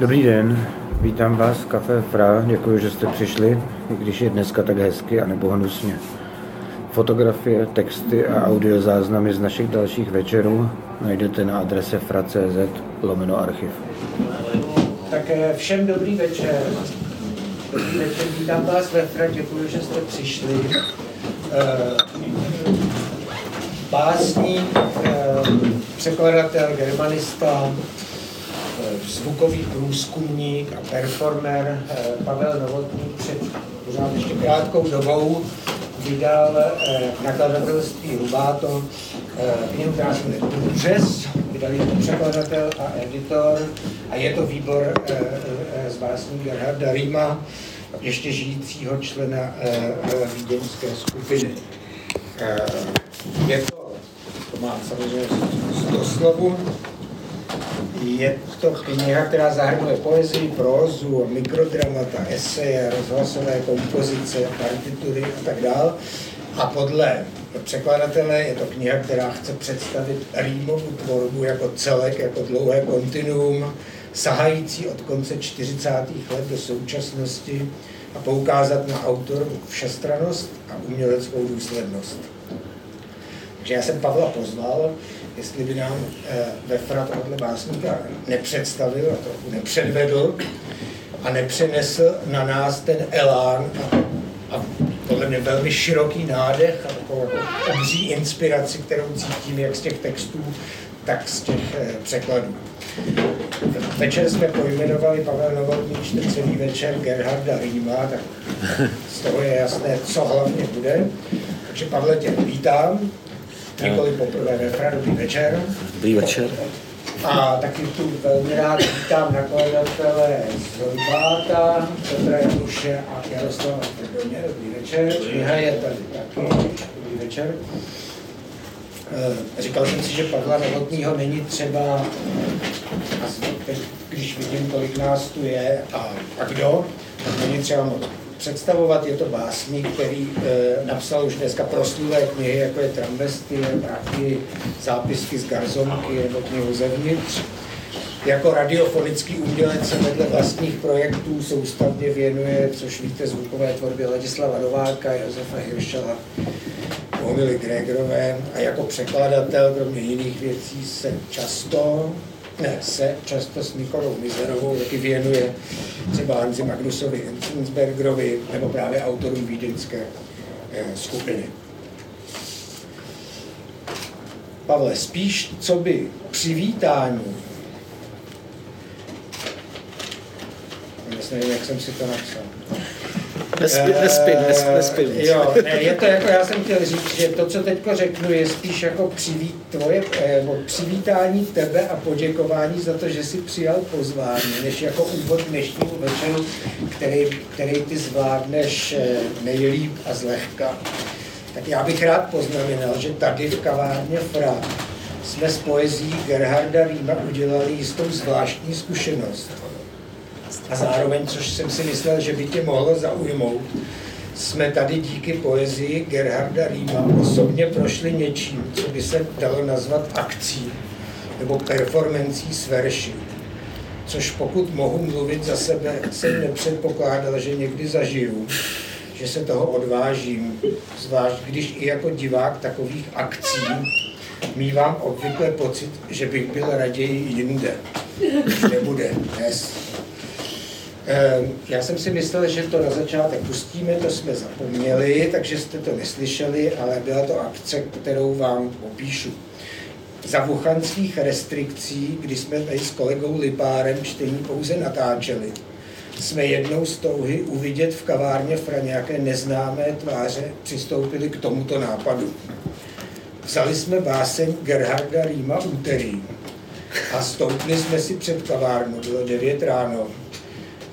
Dobrý den, vítám vás v Café Fra, děkuji, že jste přišli, i když je dneska tak hezky a nebo hnusně. Fotografie, texty a audiozáznamy z našich dalších večerů najdete na adrese fra.cz lomeno archiv. Tak eh, všem dobrý večer. Dobrý večer, vítám vás ve Fra, děkuji, že jste přišli. Eh, básník, eh, překladatel, germanista, zvukový průzkumník a performer Pavel Novotný před pořád ještě krátkou dobou vydal nakladatelství Rubáto knihu, která se jmenuje Úřez, vydali to překladatel a editor a je to výbor z básní Gerharda Rýma, ještě žijícího člena vídeňské skupiny. Je to, to má samozřejmě z slovu, je to kniha, která zahrnuje poezii, prózu, mikrodramata, eseje, rozhlasové kompozice, partitury a tak dále. A podle překladatele je to kniha, která chce představit rýmovou tvorbu jako celek, jako dlouhé kontinuum, sahající od konce 40. let do současnosti a poukázat na autorovu všestranost a uměleckou důslednost. Takže já jsem Pavla pozval, jestli by nám eh, ve Fra tohle básníka nepředstavil a trochu nepředvedl a nepřenesl na nás ten elán a, a podle mě velmi široký nádech a takovou obří inspiraci, kterou cítím jak z těch textů, tak z těch eh, překladů. Večer jsme pojmenovali Pavel Novotný čtvrtcelý večer Gerharda Rýma, tak z toho je jasné, co hlavně bude. Takže Pavle tě vítám, nikoli poprvé ve Fra, dobrý večer. Dobrý večer. A taky tu velmi rád vítám nakladatele z Horváta, Petra Januše a Jaroslava Trdoně. Dobrý večer. Kniha je tady taky. Dobrý večer. Eh, říkal jsem si, že Pavla Novotního není třeba, když vidím, kolik nás tu je a, a kdo, tak není třeba moc představovat. Je to básník, který e, napsal už dneska proslulé knihy, jako je Tramvesty, Prachy, zápisky z Garzonky nebo knihu Zevnitř. Jako radiofonický umělec se vedle vlastních projektů soustavně věnuje, což víte, zvukové tvorbě Ladislava Nováka, Josefa Hiršela, Omily Gregorové a jako překladatel, kromě jiných věcí, se často se často s Nikolou Mizerovou taky věnuje třeba Hanzi Magnusovi Enzbergerovi nebo právě autorům vídeňské eh, skupiny. Pavle, spíš co by přivítání, nevím, jak jsem si to napsal, Nespím, nespím, nespím, nespím. Jo, ne, je to jako, já jsem chtěl říct, že to, co teďko řeknu, je spíš jako přivít, tvoje, nebo přivítání tebe a poděkování za to, že jsi přijal pozvání, než jako úvod dnešního večeru, který, který ty zvládneš eh, nejlíp a zlehka. Tak já bych rád poznamenal, že tady v kavárně Fra jsme s poezí Gerharda Rýma udělali jistou zvláštní zkušenost a zároveň, což jsem si myslel, že by tě mohlo zaujmout, jsme tady díky poezii Gerharda Rýma osobně prošli něčím, co by se dalo nazvat akcí nebo performancí s verši. Což pokud mohu mluvit za sebe, jsem nepředpokládal, že někdy zažiju, že se toho odvážím, zvlášť když i jako divák takových akcí mývám obvykle pocit, že bych byl raději jinde. Nebude dnes. Ehm, já jsem si myslel, že to na začátek pustíme, to jsme zapomněli, takže jste to neslyšeli, ale byla to akce, kterou vám popíšu. Za vuchanských restrikcí, kdy jsme tady s kolegou Lipárem čtení pouze natáčeli, jsme jednou z touhy uvidět v kavárně Fra nějaké neznámé tváře přistoupili k tomuto nápadu. Vzali jsme báseň Gerharda Rýma Úterý a stoupli jsme si před kavárnu, bylo 9 ráno,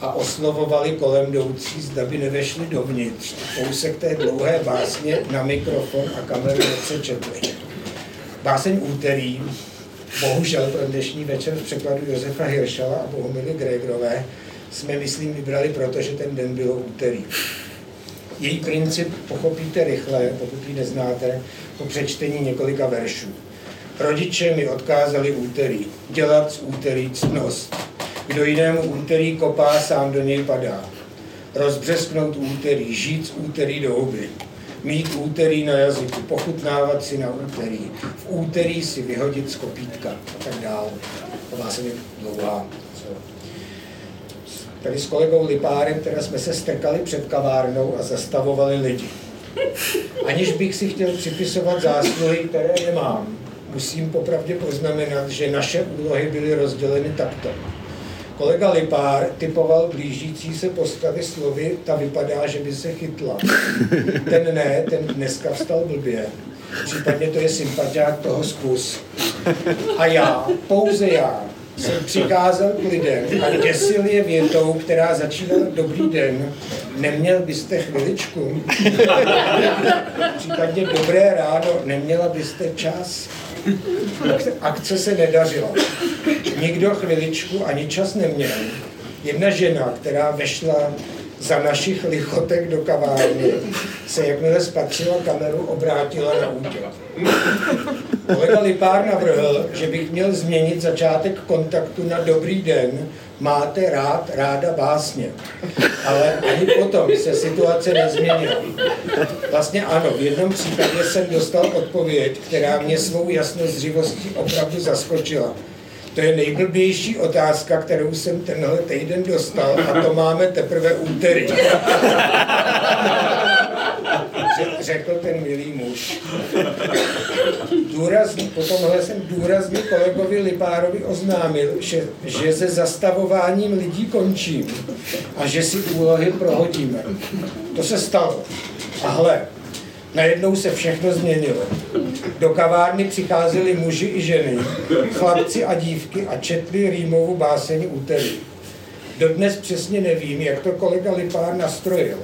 a oslovovali kolem jdoucí, zda by nevešli dovnitř. Kousek té dlouhé básně na mikrofon a kameru nepřečetli. Báseň úterý, bohužel pro dnešní večer v překladu Josefa Hiršala a Bohumily Gregorové, jsme, myslím, vybrali, protože ten den bylo úterý. Její princip pochopíte rychle, pokud ji neznáte, po přečtení několika veršů. Rodiče mi odkázali úterý, dělat z úterý ctnost, Kdo jinému úterý kopá, sám do něj padá. Rozbřesknout úterý, žít z úterý do huby. Mít úterý na jazyku, pochutnávat si na úterý. V úterý si vyhodit z kopítka a tak dále. To má se dlouhá. Tady s kolegou Lipárem teda jsme se strkali před kavárnou a zastavovali lidi. Aniž bych si chtěl připisovat zásluhy, které nemám, musím popravdě poznamenat, že naše úlohy byly rozděleny takto. Kolega Lipár typoval blížící se postavy slovy, ta vypadá, že by se chytla. Ten ne, ten dneska vstal blbě. Případně to je sympatiák toho zkus. A já, pouze já, jsem přikázal k lidem a děsil je větou, která začínala dobrý den. Neměl byste chviličku? Případně dobré ráno, neměla byste čas? Akce se nedařila. Nikdo chviličku ani čas neměl. Jedna žena, která vešla za našich lichotek do kavárny, se jakmile spatřila kameru, obrátila na útěk. Kolega Lipár navrhl, že bych měl změnit začátek kontaktu na dobrý den, máte rád, ráda básně. Ale ani potom se situace nezměnila. Vlastně ano, v jednom případě jsem dostal odpověď, která mě svou jasnozřivostí opravdu zaskočila. To je nejblbější otázka, kterou jsem tenhle týden dostal a to máme teprve úterý. Řekl ten milý muž. Důrazný, potomhle jsem důrazně kolegovi Lipárovi oznámil, že, že se zastavováním lidí končím a že si úlohy prohodíme. To se stalo. A hle, Najednou se všechno změnilo. Do kavárny přicházeli muži i ženy, chlapci a dívky a četli rýmovou báseň úterý. Dodnes přesně nevím, jak to kolega Lipár nastrojil.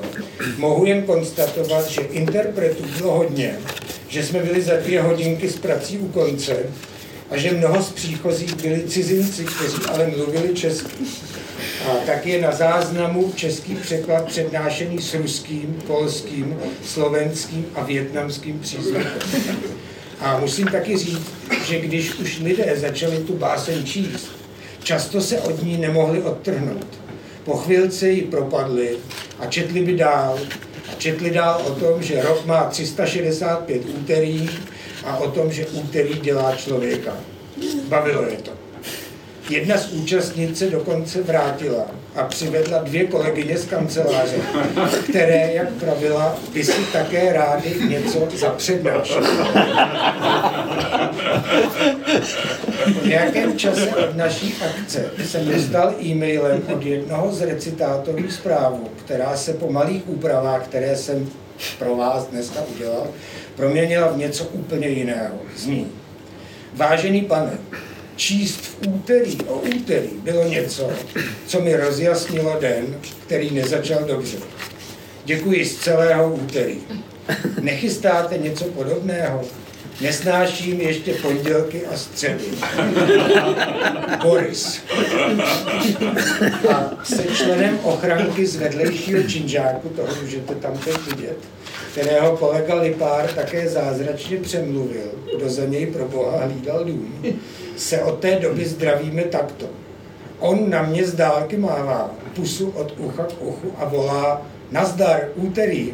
Mohu jen konstatovat, že interpretů bylo hodně, že jsme byli za dvě hodinky s prací u konce a že mnoho z příchozích byli cizinci, kteří ale mluvili česky. A tak je na záznamu český překlad přednášený s ruským, polským, slovenským a větnamským přízvukem. A musím taky říct, že když už lidé začali tu báseň číst, často se od ní nemohli odtrhnout. Po chvilce ji propadli a četli by dál. A četli dál o tom, že rok má 365 úterý a o tom, že úterý dělá člověka. Bavilo je to. Jedna z účastnic se dokonce vrátila a přivedla dvě kolegyně z kanceláře, které, jak pravila, by si také rádi něco zapřednášely. Po nějakém čase od naší akce jsem dostal e-mailem od jednoho z recitátorů zprávu, která se po malých úpravách, které jsem pro vás dneska udělal, proměnila v něco úplně jiného. Zní. Vážený pane, číst v úterý o úterý bylo něco, co mi rozjasnilo den, který nezačal dobře. Děkuji z celého úterý. Nechystáte něco podobného? Nesnáším ještě pondělky a středy. Boris. A se členem ochranky z vedlejšího činžáku, toho můžete tam teď vidět, kterého kolega Lipár také zázračně přemluvil, kdo za něj pro Boha hlídal dům, se od té doby zdravíme takto. On na mě z dálky mává pusu od ucha k uchu a volá nazdar, úterý.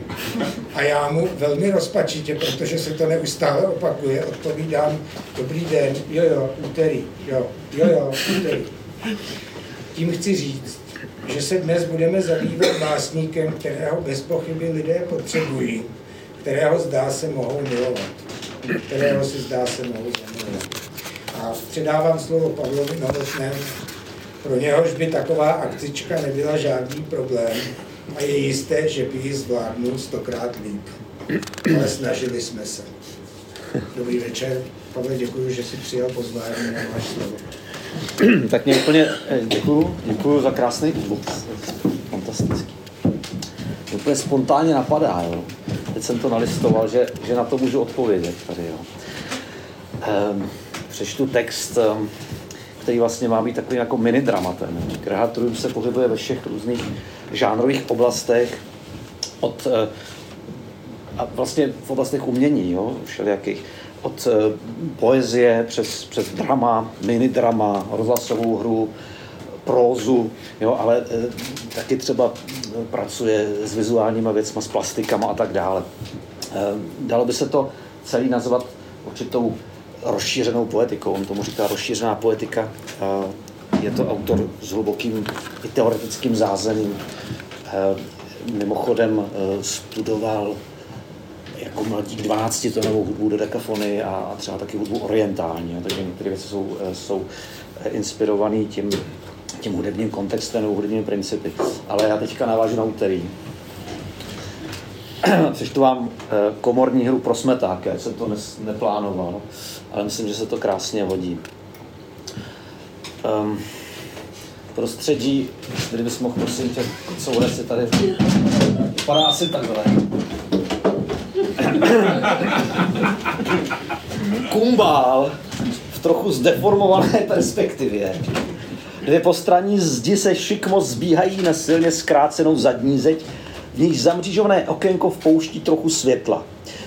A já mu velmi rozpačitě, protože se to neustále opakuje, odpovídám, dobrý den, jo jo, úterý, jo, jo jo, úterý. Tím chci říct, že se dnes budeme zabývat básníkem, kterého bez pochyby lidé potřebují, kterého zdá se mohou milovat, kterého se zdá se mohou zamilovat. A předávám slovo Pavlovi Novotnému, pro něhož by taková akcička nebyla žádný problém a je jisté, že by ji zvládnul stokrát líp. Ale snažili jsme se. Dobrý večer. Pavle, děkuji, že jsi přijal pozvání na váš slovo. tak mě úplně děkuju, děkuju za krásný úvod. Fantastický. Mě úplně spontánně napadá, jo. Teď jsem to nalistoval, že, že na to můžu odpovědět tady, jo. Ehm, přečtu text, ehm, který vlastně má být takovým jako mini dramatem. Gerhard se pohybuje ve všech různých žánrových oblastech, od eh, a vlastně v oblastech umění, jo, všelijakých od eh, poezie přes, přes drama, mini drama, rozhlasovou hru, prózu, jo, ale e, taky třeba pracuje s vizuálníma věcma, s plastikama a tak dále. Dalo by se to celý nazvat určitou rozšířenou poetikou. On tomu říká rozšířená poetika. Je to autor s hlubokým i teoretickým zázemím. Mimochodem studoval jako mladík 12 tónovou hudbu do dekafony a, třeba taky hudbu orientální. Takže některé věci jsou, jsou inspirované tím, tím hudebním kontextem nebo hudebními principy. Ale já teďka navážu na úterý. Přečtu vám eh, komorní hru pro smeták, já jsem to nes, neplánoval, ale myslím, že se to krásně hodí. Um, prostředí, kdybys mohl prosím tě, si tady, vypadá asi takhle. Kumbál v trochu zdeformované perspektivě. Dvě postraní zdi se šikmo zbíhají na silně zkrácenou zadní zeď, v níž zamřížované okénko vpouští trochu světla.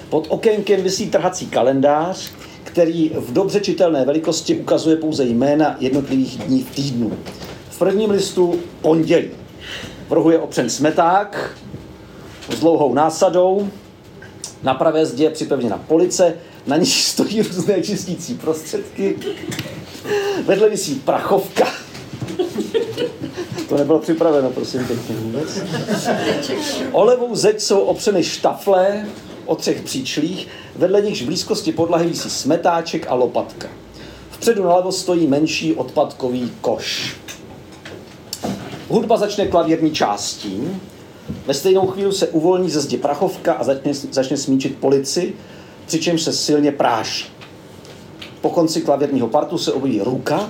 Pod okénkem visí trhací kalendář, který v dobře čitelné velikosti ukazuje pouze jména jednotlivých dní v týdnu. V prvním listu pondělí. V rohu je opřen smeták s dlouhou násadou, na pravé zdě je připevněna police, na níž stojí různé čistící prostředky. Vedle visí prachovka. To nebylo připraveno, prosím pěkně vůbec. O levou zeď jsou opřeny štafle o třech příčlích, vedle nichž v blízkosti podlahy visí smetáček a lopatka. Vpředu nalevo stojí menší odpadkový koš. Hudba začne klavírní částí, ve stejnou chvíli se uvolní ze zdi prachovka a začne, začne smíčit polici, přičemž se silně práší. Po konci klavírního partu se objeví ruka,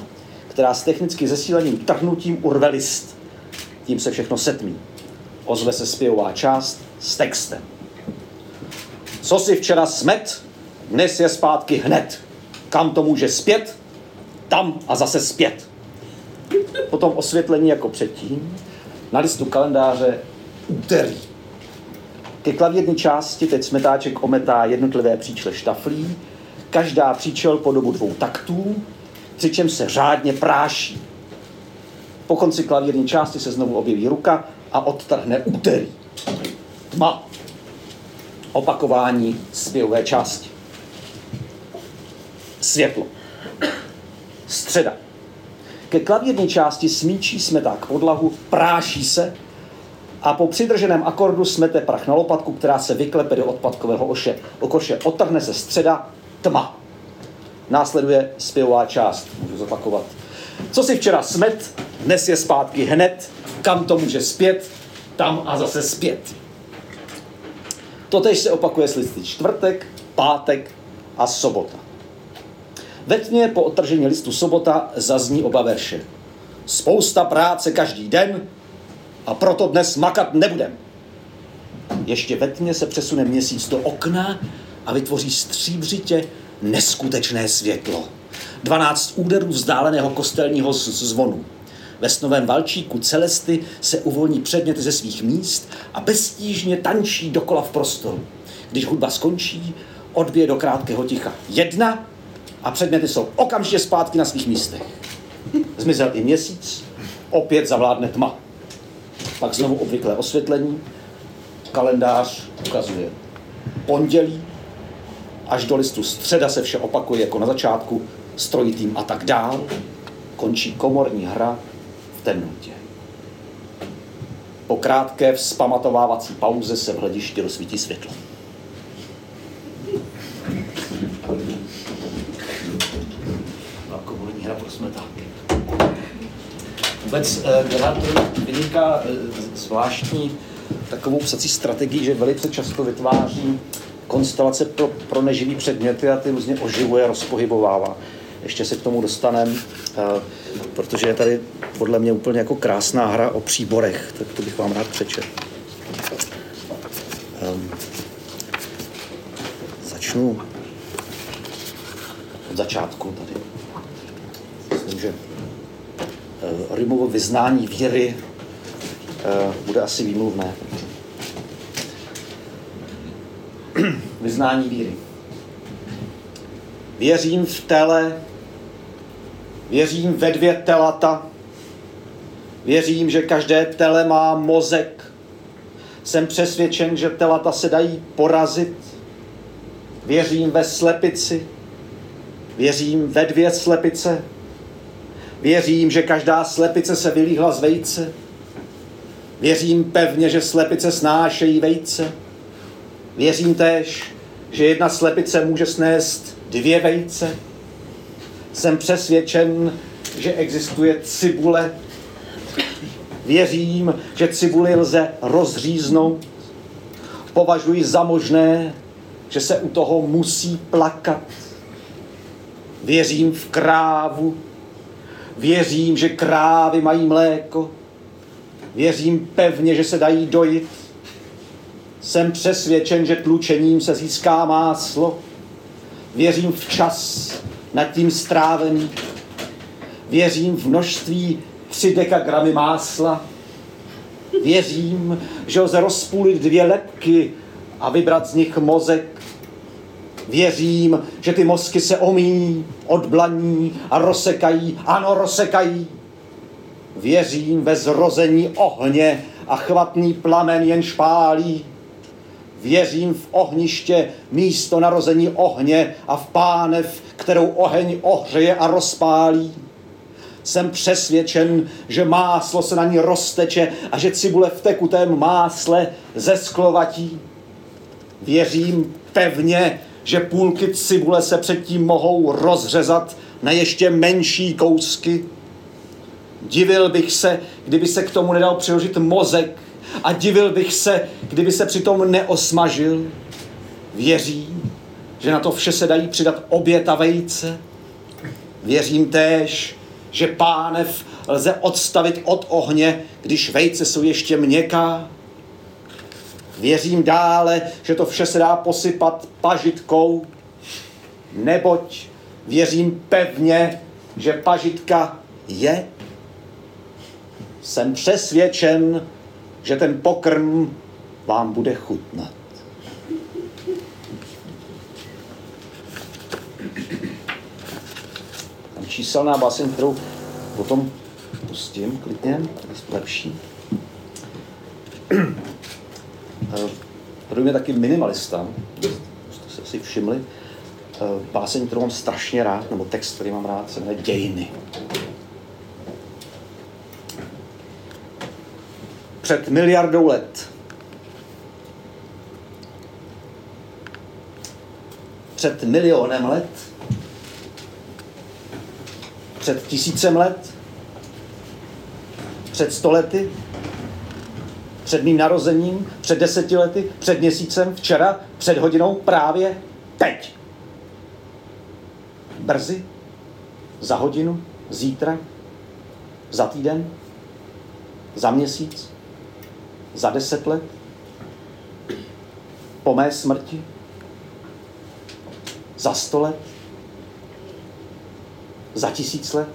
která s technicky zesíleným trhnutím urve list. Tím se všechno setmí. Ozve se zpěvová část s textem. Co si včera smet, dnes je zpátky hned. Kam to může zpět? Tam a zase zpět. Potom osvětlení jako předtím. Na listu kalendáře úterý. Ke klavírní části teď smetáček ometá jednotlivé příčle štaflí, každá příčel po dobu dvou taktů, přičem se řádně práší. Po konci klavírní části se znovu objeví ruka a odtrhne úterý. Tma. Opakování zpěvové části. Světlo. Středa. Ke klavírní části smíčí smeták podlahu, práší se a po přidrženém akordu smete prach na lopatku, která se vyklepe do odpadkového oše. Okoše otrhne se středa, tma. Následuje zpěvová část, můžu zopakovat. Co si včera smet, dnes je zpátky hned, kam to může zpět, tam a zase zpět. Totež se opakuje s listy čtvrtek, pátek a sobota. Ve tmě po odtržení listu sobota zazní oba verše. Spousta práce každý den, a proto dnes makat nebudem. Ještě ve tmě se přesune měsíc do okna a vytvoří stříbřitě neskutečné světlo. 12 úderů vzdáleného kostelního zvonu. Ve snovém valčíku Celesty se uvolní předměty ze svých míst a bezstížně tančí dokola v prostoru. Když hudba skončí, odbije do krátkého ticha jedna a předměty jsou okamžitě zpátky na svých místech. Zmizel i měsíc, opět zavládne tma. Pak znovu obvyklé osvětlení, kalendář ukazuje pondělí, až do listu středa se vše opakuje jako na začátku, strojitým a tak dál, končí komorní hra v temnotě. Po krátké vzpamatovávací pauze se v hledišti rozsvítí světlo. A komorní hra pro smetáky. Vůbec Gerhard eh, vyniká eh, zvláštní takovou psací strategii, že velice často vytváří konstelace pro, pro neživý předměty a ty různě oživuje, rozpohybovává. Ještě se k tomu dostaneme, eh, protože je tady podle mě úplně jako krásná hra o příborech, tak to bych vám rád přečet. Um, začnu od začátku tady. Uh, Rymovo vyznání víry uh, bude asi výmluvné. vyznání víry. Věřím v tele, věřím ve dvě telata, Věřím, že každé tele má mozek. Jsem přesvědčen, že telata se dají porazit. Věřím ve slepici. Věřím ve dvě slepice. Věřím, že každá slepice se vylíhla z vejce. Věřím pevně, že slepice snášejí vejce. Věřím též, že jedna slepice může snést dvě vejce. Jsem přesvědčen, že existuje cibule. Věřím, že cibuli lze rozříznout. Považuji za možné, že se u toho musí plakat. Věřím v krávu. Věřím, že krávy mají mléko. Věřím pevně, že se dají dojit. Jsem přesvědčen, že tlučením se získá máslo. Věřím v čas nad tím strávený. Věřím v množství 3 dekagramy másla. Věřím, že lze rozpůlit dvě lepky a vybrat z nich mozek. Věřím, že ty mozky se omí, odblaní a rozsekají. Ano, rozsekají. Věřím ve zrození ohně a chvatný plamen jen špálí. Věřím v ohniště místo narození ohně a v pánev, kterou oheň ohřeje a rozpálí. Jsem přesvědčen, že máslo se na ní rozteče a že cibule v tekutém másle zesklovatí. Věřím pevně, že půlky cibule se předtím mohou rozřezat na ještě menší kousky. Divil bych se, kdyby se k tomu nedal přiložit mozek a divil bych se, kdyby se přitom neosmažil. Věřím, že na to vše se dají přidat obě ta vejce. Věřím též, že pánev lze odstavit od ohně, když vejce jsou ještě měkká. Věřím dále, že to vše se dá posypat pažitkou, neboť věřím pevně, že pažitka je. Jsem přesvědčen, že ten pokrm vám bude chutnat. Číselná báseň, kterou potom pustím klidně, lepší. První je taky minimalista, jste asi všimli. Báseň, kterou mám strašně rád, nebo text, který mám rád, se jmenuje Dějiny. před miliardou let. Před milionem let. Před tisícem let. Před stolety. Před mým narozením. Před deseti lety. Před měsícem. Včera. Před hodinou. Právě teď. Brzy. Za hodinu. Zítra. Za týden. Za měsíc za deset let, po mé smrti, za sto let, za tisíc let,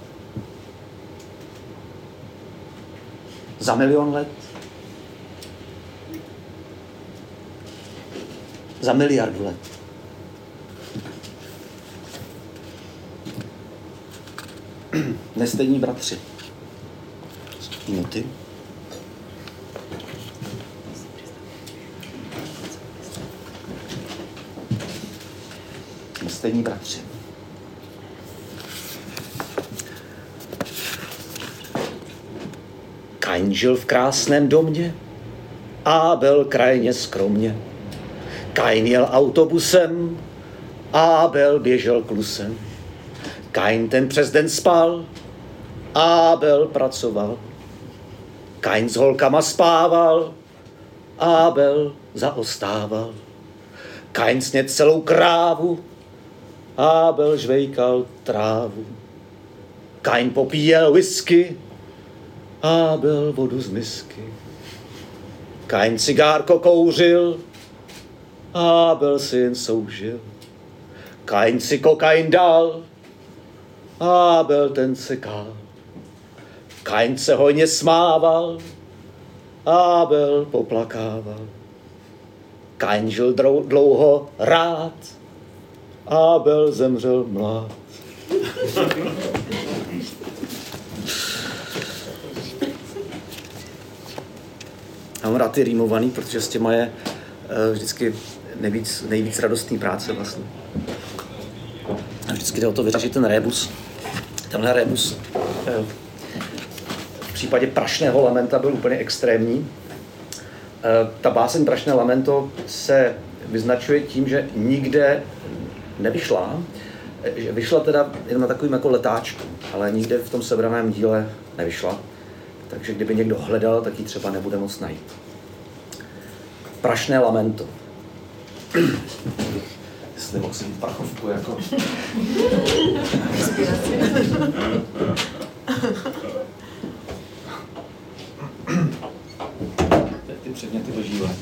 za milion let, za miliardu let. Nestejní bratři. Minuty. stejní bratři. Kain žil v krásném domě, Abel krajně skromně. Kain jel autobusem, Abel běžel klusem. Kain ten přes den spal, Abel pracoval. Kain s holkama spával, Abel zaostával. Kain sněd celou krávu, Abel žvejkal trávu. Kain popíjel whisky, Abel vodu z misky. Kain cigárko kouřil, Abel si jen soužil. Kain si kokain dal, Abel ten se kál. Kain se hojně smával, Abel poplakával. Kain žil dlouho rád, Abel zemřel mlád. Já mám rád ty rýmovaný, protože s těma je uh, vždycky nejvíc, nejvíc radostný práce vlastně. A vždycky jde o to vyřešit ten rebus. Tenhle rebus uh, v případě prašného lamenta byl úplně extrémní. Uh, ta báseň Prašné lamento se vyznačuje tím, že nikde nevyšla, že vyšla teda jen na takovým jako letáčku, ale nikde v tom sebraném díle nevyšla. Takže kdyby někdo hledal, tak ji třeba nebude moc najít. Prašné lamento. Jestli mohl si mít prachovku jako... ty předměty dožívají.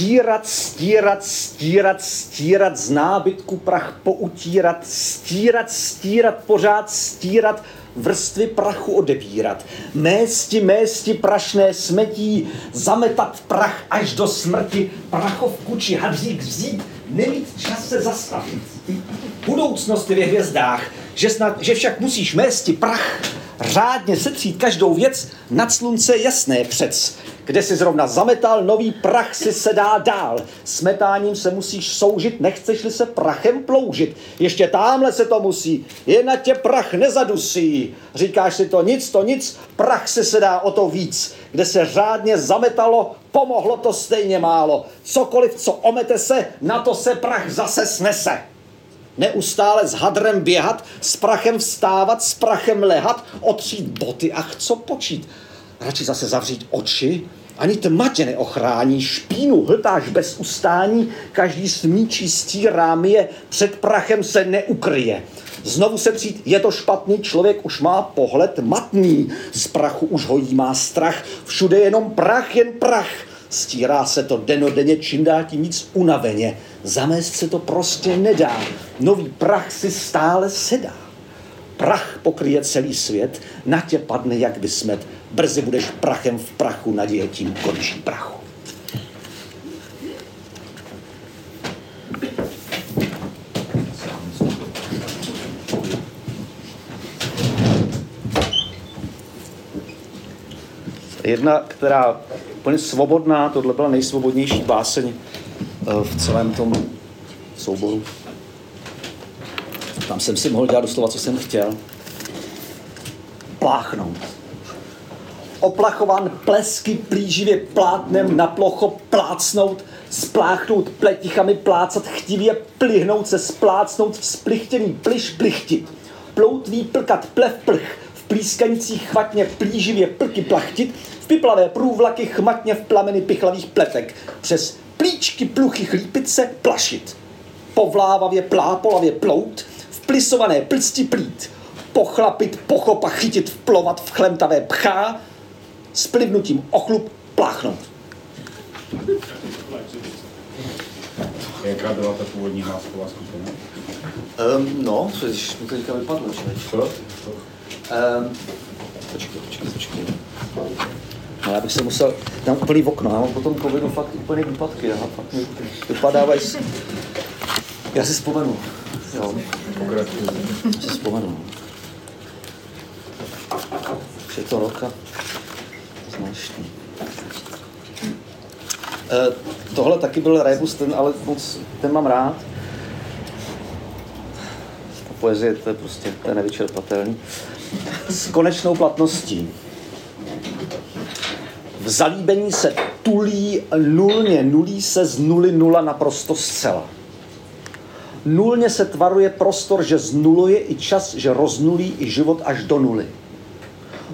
Stírat, stírat, stírat, stírat, z nábytku prach poutírat, stírat, stírat, pořád stírat, vrstvy prachu odebírat, mésti, mésti prašné smetí, zametat prach až do smrti, prachovku či hadřík vzít, nemít čas se zastavit. Budoucnost ve hvězdách, že, snad, že však musíš mésti prach, řádně setřít každou věc, nad slunce jasné přec. Kde si zrovna zametal, nový prach si se dá dál. Smetáním se musíš soužit, nechceš-li se prachem ploužit. Ještě tamhle se to musí, je na tě prach nezadusí. Říkáš si to nic, to nic, prach si se dá o to víc. Kde se řádně zametalo, pomohlo to stejně málo. Cokoliv, co omete se, na to se prach zase snese neustále s hadrem běhat, s prachem vstávat, s prachem lehat, otřít boty a co počít. Radši zase zavřít oči, ani tma tě neochrání, špínu hltáš bez ustání, každý smíčí stírám je, před prachem se neukryje. Znovu se přijít, je to špatný, člověk už má pohled matný, z prachu už hojí má strach, všude jenom prach, jen prach. Stírá se to denodenně, čím dál tím víc unaveně. Zamést se to prostě nedá. Nový prach si stále sedá. Prach pokryje celý svět, na tě padne jak by smet. Brzy budeš prachem v prachu, naděje tím končí prachu. Jedna, která úplně svobodná, tohle byla nejsvobodnější báseň eh, v celém tom souboru. Tam jsem si mohl dělat doslova, co jsem chtěl. Pláchnout. Oplachovan plesky plíživě plátnem na plocho plácnout, spláchnout pletichami plácat, chtivě plihnout se, splácnout, vzplichtěný pliš plichtit. Ploutví plkat plev plch, v plískanicích chvatně plíživě plky plachtit, v piplavé průvlaky chmatně v plameny pichlavých pletek, přes plíčky pluchy chlípice plašit. Povlávavě plápolavě plout, v plisované plsti plít, pochlapit, pochopa, chytit, vplovat v chlemtavé pchá, s plivnutím ochlup pláchnout. Jaká byla ta původní hlásková skupina? Um, no, co když mi to teďka vypadlo, člověk. Co? Um, počkej, počkej, počkej. No, já bych se musel, tam úplný okno, já mám po tom covidu fakt úplně výpadky, já fakt mi vypadávají, já si vzpomenu, jo, já si vzpomenu. Už je to roka, zvláštní. E, tohle taky byl rebus, ten, ale moc, ten mám rád. Ta poezie, to je prostě to je nevyčerpatelný. S konečnou platností. V zalíbení se tulí nulně, nulí se z nuly nula naprosto zcela. Nulně se tvaruje prostor, že znuluje i čas, že roznulí i život až do nuly.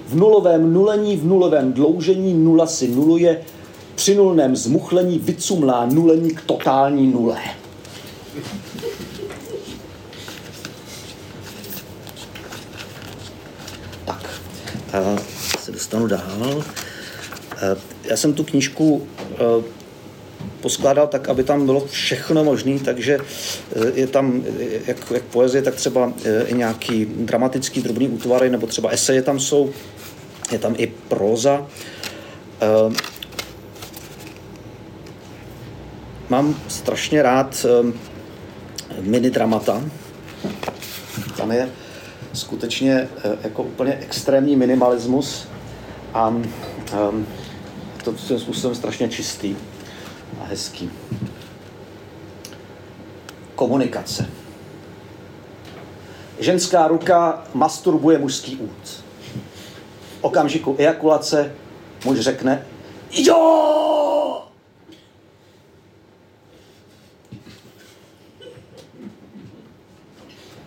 V nulovém nulení, v nulovém dloužení nula si nuluje, při nulném zmuchlení vycumlá nulení k totální nule. Tak, a se dostanu dál. Já jsem tu knížku eh, poskládal tak, aby tam bylo všechno možné, takže eh, je tam eh, jak, jak poezie, tak třeba i nějaký dramatický drobný útvary, nebo třeba eseje tam jsou, je tam i próza. Eh, Mám strašně rád mini dramata. Tam je skutečně eh, jako úplně extrémní minimalismus a um, to svým způsobem strašně čistý a hezký. Komunikace. Ženská ruka masturbuje mužský út. V okamžiku ejakulace muž řekne Jo!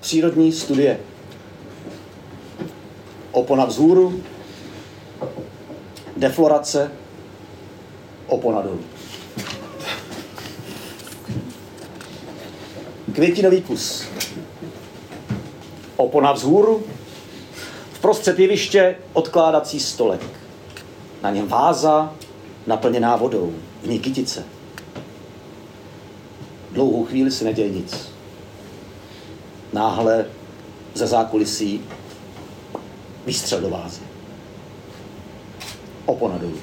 Přírodní studie. Opona vzhůru, deflorace, opona dolů. Květinový kus. Opona vzhůru, vprostřed jeviště odkládací stolek. Na něm váza naplněná vodou, v ní kytice. Dlouhou chvíli se neděje nic. Náhle ze zákulisí výstřel do vázy. Opona dolů.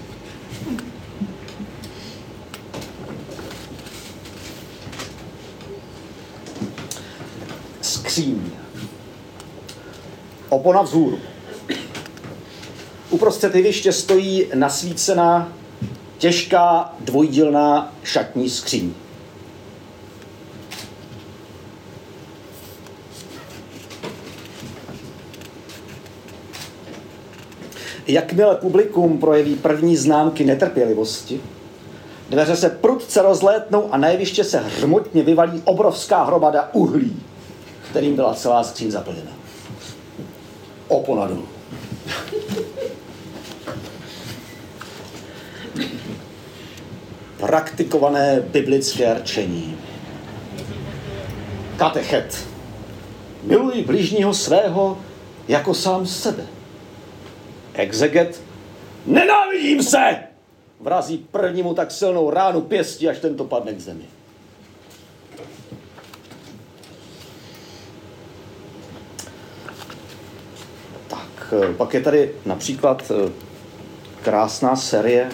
Skříň. Opona vzhůru. Uprostřed jeviště stojí nasvícená těžká dvojdílná šatní skříň. Jakmile publikum projeví první známky netrpělivosti, dveře se prudce rozlétnou a na jeviště se hřmotně vyvalí obrovská hromada uhlí, kterým byla celá skříň zaplněna. Opona dolů. Praktikované biblické rčení. Katechet. Miluj bližního svého jako sám sebe. Exeget. Nenávidím se! Vrazí prvnímu tak silnou ránu pěstí, až tento padne k zemi. Tak, eh, pak je tady například eh, krásná série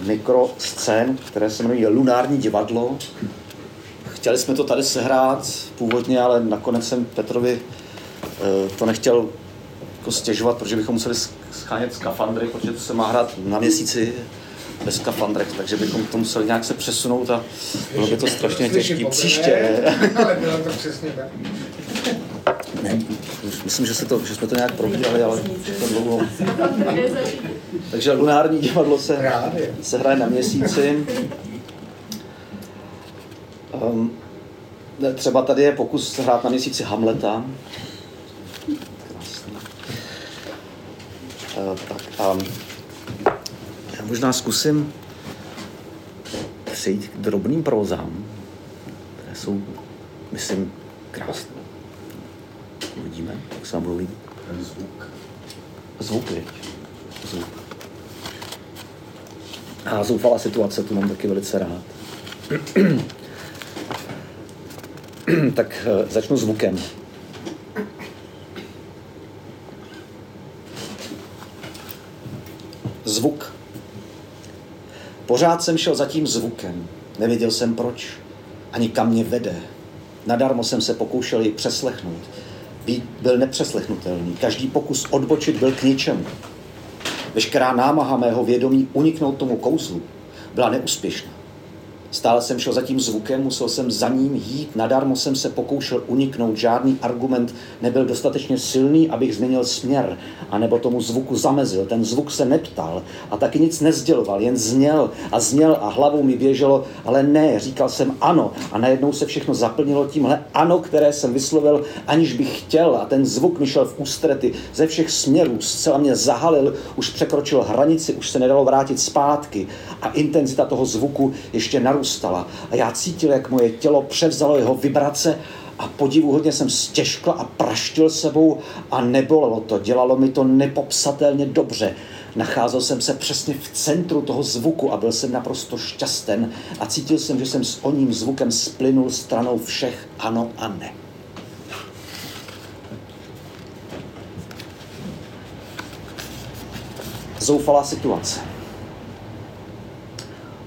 mikroscén, které se jmenují Lunární divadlo. Chtěli jsme to tady sehrát původně, ale nakonec jsem Petrovi eh, to nechtěl jako stěžovat, protože bychom museli schánět skafandry, protože to se má hrát na měsíci bez skafandrech, takže bychom to museli nějak se přesunout a bylo by to strašně těžké příště. Ale bylo to přesně tak. Ne, myslím, že, se to, že jsme to nějak probíhali, ale to dlouho. Takže lunární divadlo se, se hraje na měsíci. Um, třeba tady je pokus hrát na měsíci Hamleta. Krásný. Uh, tak a já možná zkusím přejít k drobným prózám, které jsou, myslím, krásné. Uvidíme, jak se vám budou líbit. Zvuk. Zvuk, viď? Zvuk. A zoufalá situace, tu mám taky velice rád. tak eh, začnu zvukem. Zvuk. Pořád jsem šel za tím zvukem. Nevěděl jsem proč, ani kam mě vede. Nadarmo jsem se pokoušel ji přeslechnout. Být byl nepřeslechnutelný. Každý pokus odbočit byl k ničemu. Veškerá námaha mého vědomí uniknout tomu kouzlu byla neúspěšná. Stále jsem šel za tím zvukem, musel jsem za ním jít, nadarmo jsem se pokoušel uniknout, žádný argument nebyl dostatečně silný, abych změnil směr, anebo tomu zvuku zamezil. Ten zvuk se neptal a taky nic nezděloval, jen zněl a zněl a hlavou mi běželo, ale ne, říkal jsem ano. A najednou se všechno zaplnilo tímhle ano, které jsem vyslovil, aniž bych chtěl. A ten zvuk mi šel v ústrety ze všech směrů, zcela mě zahalil, už překročil hranici, už se nedalo vrátit zpátky. A intenzita toho zvuku ještě narůstala a já cítil, jak moje tělo převzalo jeho vibrace a podivuhodně jsem stěžkl a praštil sebou a nebolelo to. Dělalo mi to nepopsatelně dobře. Nacházel jsem se přesně v centru toho zvuku a byl jsem naprosto šťasten a cítil jsem, že jsem s oním zvukem splynul stranou všech ano a ne. Zoufalá situace.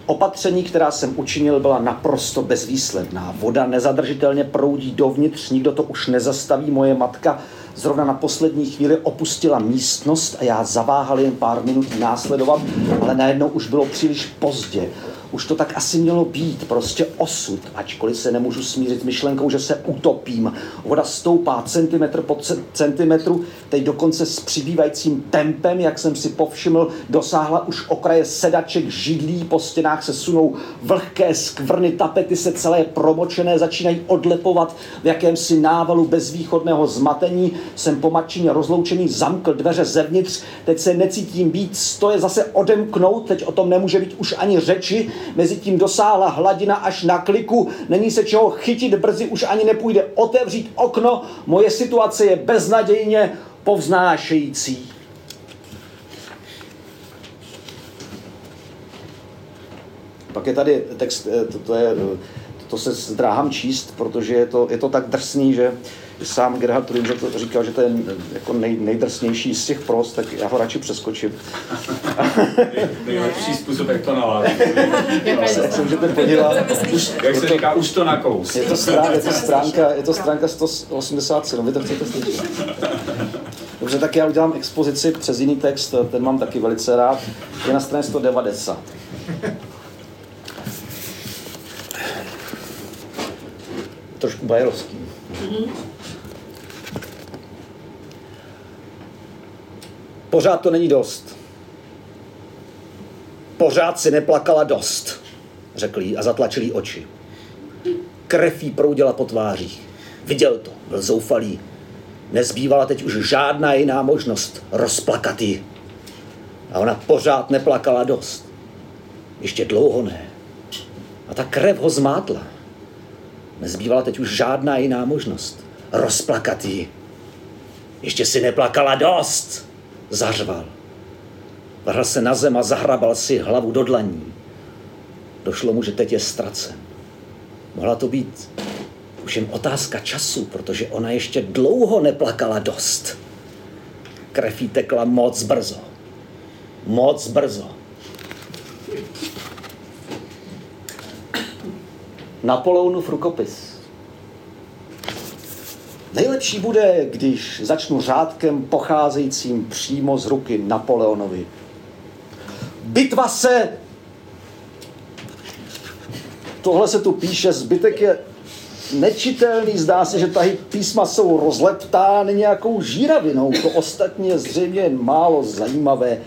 Opatření, která jsem učinil, byla naprosto bezvýsledná. Voda nezadržitelně proudí dovnitř, nikdo to už nezastaví. Moje matka zrovna na poslední chvíli opustila místnost a já zaváhal jen pár minut následovat, ale najednou už bylo příliš pozdě. Už to tak asi mělo být, prostě osud, ačkoliv se nemůžu smířit s myšlenkou, že se utopím. Voda stoupá centimetr po centimetru, teď dokonce s přibývajícím tempem, jak jsem si povšiml, dosáhla už okraje sedaček, židlí, po stěnách se sunou vlhké skvrny, tapety se celé promočené začínají odlepovat v jakémsi návalu bezvýchodného zmatení. Jsem po matčině rozloučený, zamkl dveře zevnitř, teď se necítím víc, to je zase odemknout, teď o tom nemůže být už ani řeči, Mezitím dosáhla hladina až na kliku, není se čeho chytit, brzy už ani nepůjde otevřít okno, moje situace je beznadějně povznášející. Pak je tady text, eh, to, to, je, to se zdráhám číst, protože je to, je to tak drsný, že sám Gerhard Rüdiger to říkal, že to je jako nej, nejdrsnější z těch prost, tak já ho radši přeskočím. Nejlepší způsob, jak to naládat. Můžete podívat. Jak se říká, už to nakous. Je to, stránka, je to stránka, je to stránka 187, vy to chcete slyšet. Dobře, tak já udělám expozici přes jiný text, ten mám taky velice rád. Je na straně 190. Trošku bajerovský. Mm-hmm. Pořád to není dost. Pořád si neplakala dost, řekl jí a zatlačil jí oči. Krev jí proudila po tvářích. Viděl to, byl zoufalý. Nezbývala teď už žádná jiná možnost rozplakat ji. A ona pořád neplakala dost. Ještě dlouho ne. A ta krev ho zmátla. Nezbývala teď už žádná jiná možnost. Rozplakat ji. Ještě si neplakala dost zařval. Vrhl se na zem a zahrabal si hlavu do dlaní. Došlo mu, že teď je ztracen. Mohla to být už jen otázka času, protože ona ještě dlouho neplakala dost. Krev jí tekla moc brzo. Moc brzo. Napoleonův rukopis. Nejlepší bude, když začnu řádkem pocházejícím přímo z ruky Napoleonovi. Bitva se... Tohle se tu píše, zbytek je nečitelný. Zdá se, že tady písma jsou rozleptány nějakou žíravinou. To ostatní je zřejmě jen málo zajímavé.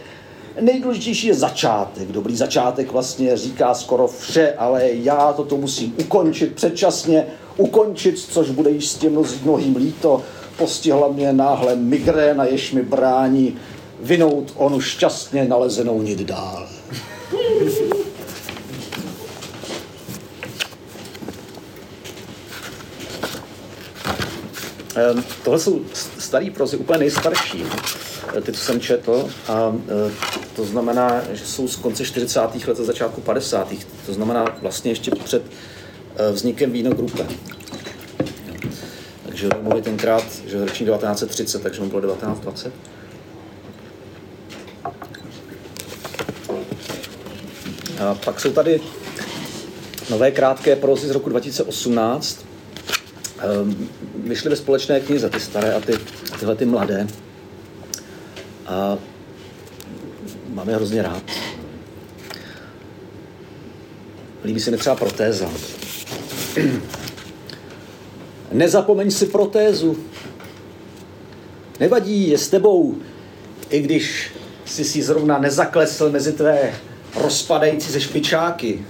Nejdůležitější je začátek. Dobrý začátek vlastně říká skoro vše, ale já toto musím ukončit předčasně, ukončit, což bude jistě mnohým líto. Postihla mě náhle migréna, jež mi brání vinout onu šťastně nalezenou nit dál. Tohle jsou starý prozy, úplně nejstarší, ty, co jsem četl, a e, to znamená, že jsou z konce 40. let a začátku 50. To znamená vlastně ještě před e, vznikem Vínogrupe. Takže mluvit tenkrát, že ročník 1930, takže mu bylo 1920. A pak jsou tady nové krátké prozy z roku 2018. Ehm, vyšly ve společné knize, ty staré a ty, tyhle ty mladé. A mám je hrozně rád. Líbí se mi třeba protéza. Nezapomeň si protézu. Nevadí, je s tebou, i když jsi si zrovna nezaklesl mezi tvé rozpadající ze špičáky.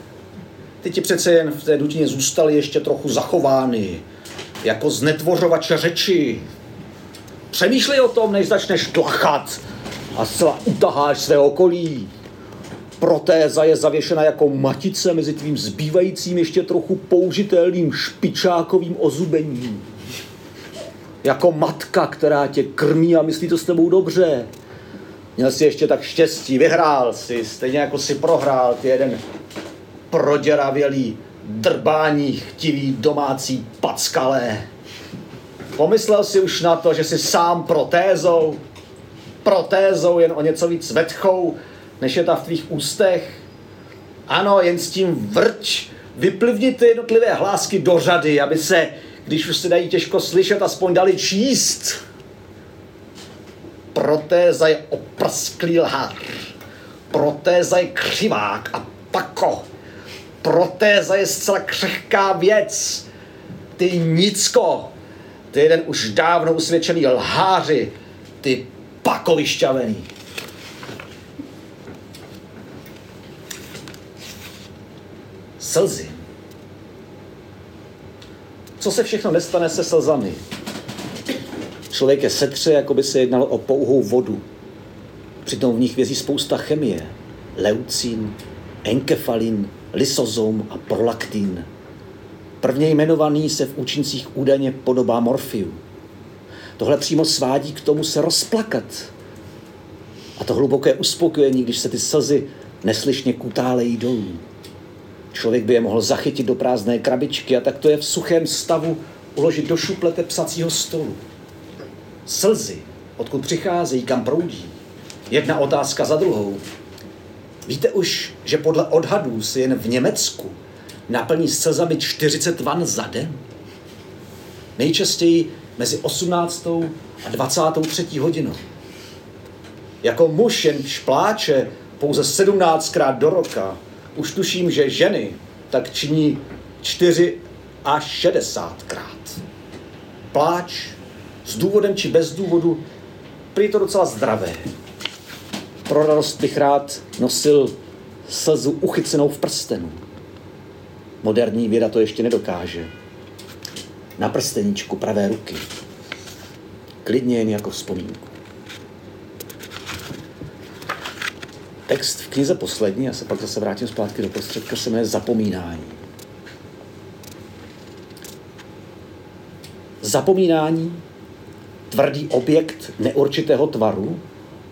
Ty ti přece jen v té dutině zůstaly ještě trochu zachovány, jako znetvořovače řeči. Přemýšlej o tom, než začneš tlachat a zcela utaháš své okolí. Protéza je zavěšena jako matice mezi tvým zbývajícím ještě trochu použitelným špičákovým ozubením. Jako matka, která tě krmí a myslí to s tebou dobře. Měl jsi ještě tak štěstí, vyhrál si, stejně jako si prohrál ty jeden proděravělý, drbání, chtivý domácí packalé. Pomyslel si už na to, že jsi sám protézou, protézou jen o něco víc vetchou, než je ta v tvých ústech. Ano, jen s tím vrč. Vyplivněte jednotlivé hlásky do řady, aby se, když už se dají těžko slyšet, aspoň dali číst. Protéza je oprsklý lhář. Protéza je křivák a pako. Protéza je zcela křehká věc. Ty nicko, ty jeden už dávno usvědčený lháři, ty pakovišťavený. Slzy. Co se všechno nestane se slzami? Člověk je setře, jako by se jednalo o pouhou vodu. Přitom v nich vězí spousta chemie. Leucin, enkefalin, lysozom a prolaktin. Prvně jmenovaný se v účincích údajně podobá morfiu. Tohle přímo svádí k tomu se rozplakat. A to hluboké uspokojení, když se ty slzy neslyšně kutálejí dolů. Člověk by je mohl zachytit do prázdné krabičky a tak to je v suchém stavu uložit do šuplete psacího stolu. Slzy, odkud přicházejí, kam proudí. Jedna otázka za druhou. Víte už, že podle odhadů se jen v Německu naplní slzami 40 van za den? Nejčastěji mezi 18. a 23. hodinou. Jako muž jen špláče pouze 17krát do roka, už tuším, že ženy tak činí 4 až 60krát. Pláč s důvodem či bez důvodu, prý to docela zdravé. Pro radost bych rád nosil slzu uchycenou v prstenu. Moderní věda to ještě nedokáže. Na prsteníčku pravé ruky. Klidně jen jako vzpomínku. Text v knize poslední, já se pak zase vrátím zpátky do prostředka, se jmenuje Zapomínání. Zapomínání, tvrdý objekt neurčitého tvaru,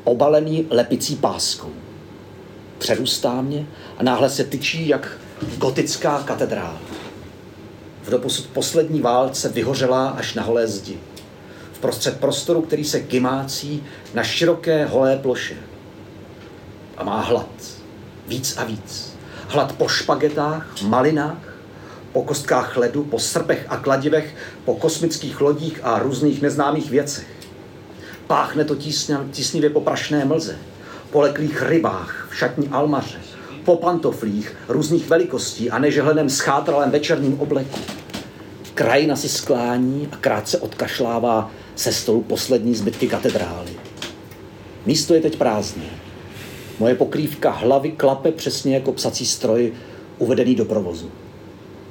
obalený lepicí páskou. Přerůstá mě a náhle se tyčí jak gotická katedrála. V doposud poslední válce vyhořelá až na holé zdi. V prostřed prostoru, který se kymácí na široké holé ploše. A má hlad. Víc a víc. Hlad po špagetách, malinách, po kostkách ledu, po srpech a kladivech, po kosmických lodích a různých neznámých věcech. Páchne to tísnivě po prašné mlze, po leklých rybách v šatní almaře, po pantoflích různých velikostí a nežehleném schátralém večerním obleku. Krajina si sklání a krátce odkašlává se stolu poslední zbytky katedrály. Místo je teď prázdné. Moje pokrývka hlavy klape přesně jako psací stroj uvedený do provozu.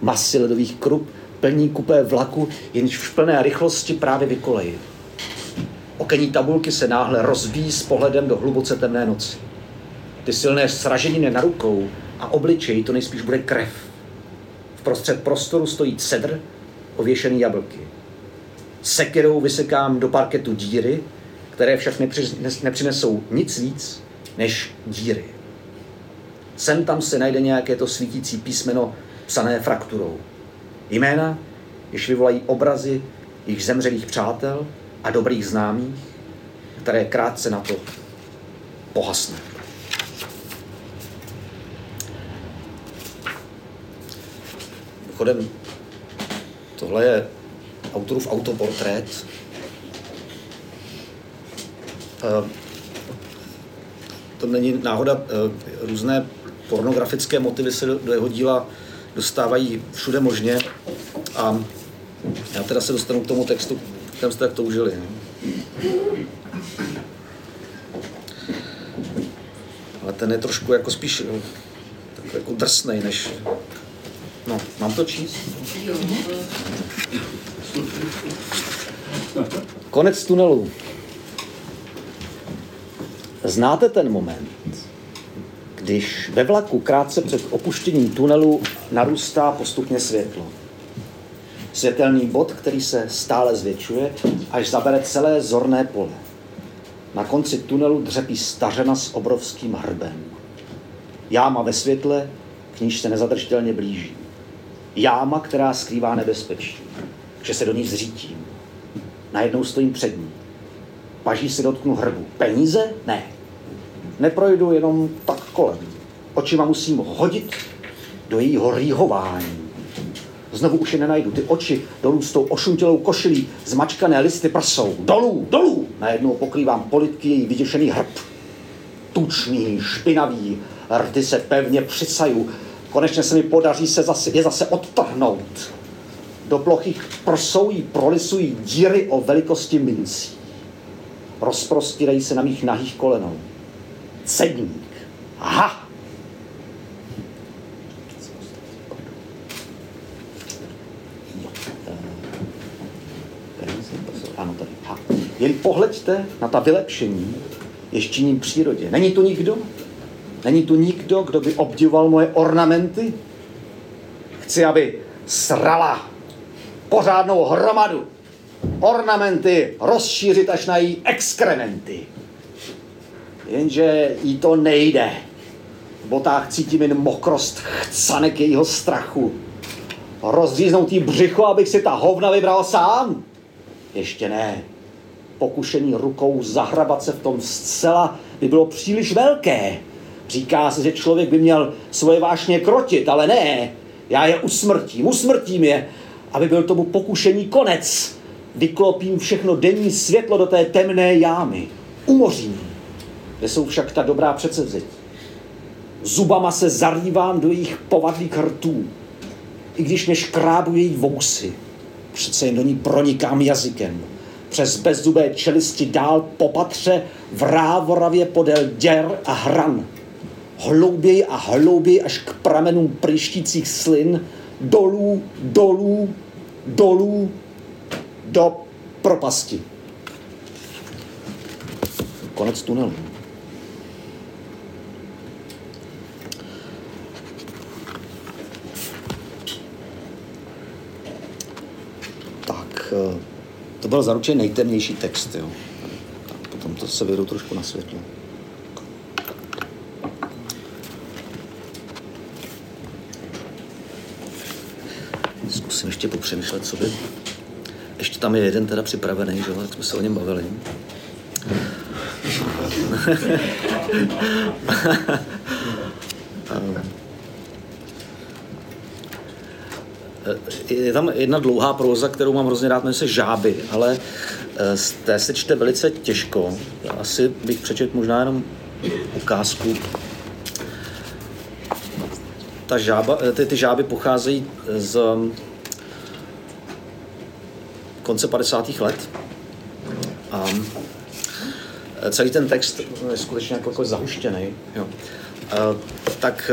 Masy ledových krup plní kupé vlaku, jenž v plné rychlosti právě vykolejí. Okenní tabulky se náhle rozbíjí s pohledem do hluboce temné noci. Ty silné sraženiny na rukou a obličeji to nejspíš bude krev. V prostřed prostoru stojí cedr, ověšený jablky. Sekirou vysekám do parketu díry, které však nepřinesou nic víc než díry. Sem tam se najde nějaké to svítící písmeno psané frakturou. Jména, jež vyvolají obrazy jejich zemřelých přátel a dobrých známých, které krátce na to pohasne. Chodem, tohle je autorův autoportrét. Eh, to není náhoda, eh, různé pornografické motivy se do jeho díla dostávají všude možně a já teda se dostanu k tomu textu, kterém jste tak toužili. Ale ten je trošku jako spíš eh, tak jako drsnej, než... No, mám to číst? Konec tunelu. Znáte ten moment, když ve vlaku krátce před opuštěním tunelu narůstá postupně světlo. Světelný bod, který se stále zvětšuje, až zabere celé zorné pole. Na konci tunelu dřepí stařena s obrovským hrbem. Jáma ve světle, k níž se nezadržitelně blíží. Jáma, která skrývá nebezpečí, že se do ní zřítím. Najednou stojím před ní. Paží si dotknu hrbu. Peníze? Ne. Neprojdu jenom tak kolem. očima musím hodit do jejího rýhování. Znovu už je nenajdu. Ty oči dolů s tou ošuntělou košilí, zmačkané listy prsou. Dolů, dolů! Najednou pokrývám politky její vyděšený hrb. Tučný, špinavý, rty se pevně přisaju. Konečně se mi podaří se zase, je zase odtrhnout. Do plochých prsou jí prolisují díry o velikosti mincí. Rozprostírají se na mých nahých kolenou. Cedník. Aha! Ano, tady. Ha. Jen pohleďte na ta vylepšení, jež činím přírodě. Není tu nikdo? Není tu nikdo, kdo by obdivoval moje ornamenty? Chci, aby srala pořádnou hromadu ornamenty rozšířit až na její exkrementy. Jenže jí to nejde. V botách cítím jen mokrost chcanek jejího strachu. Rozříznout jí břicho, abych si ta hovna vybral sám? Ještě ne. Pokušení rukou zahrabat se v tom zcela by bylo příliš velké. Říká se, že člověk by měl svoje vášně krotit, ale ne. Já je usmrtím, usmrtím je, aby byl tomu pokušení konec. Vyklopím všechno denní světlo do té temné jámy. Umořím. Kde jsou však ta dobrá předsevzetí? Zubama se zarývám do jejich povadlých rtů. I když mě škrábu její vousy, přece jen do ní pronikám jazykem. Přes bezzubé čelisti dál popatře v rávoravě podél děr a hran. Hlouběji a hlouběji až k pramenům pryštících slin, dolů, dolů, dolů, do propasti. Konec tunelu. Tak, eh, to byl zaručeně nejtemnější text, jo. A potom to se vyjdu trošku na světlo. Zkusím ještě popřemýšlet, co by... Ještě tam je jeden teda připravený, že jo, jak jsme se o něm bavili. je tam jedna dlouhá próza, kterou mám hrozně rád, jmenuje se Žáby, ale eh, z té se čte velice těžko. Asi bych přečet možná jenom ukázku. Ta žába, eh, ty, ty žáby pocházejí z konce 50. let. A eh, celý ten text je skutečně jako, jako zahuštěný. Jo. Tak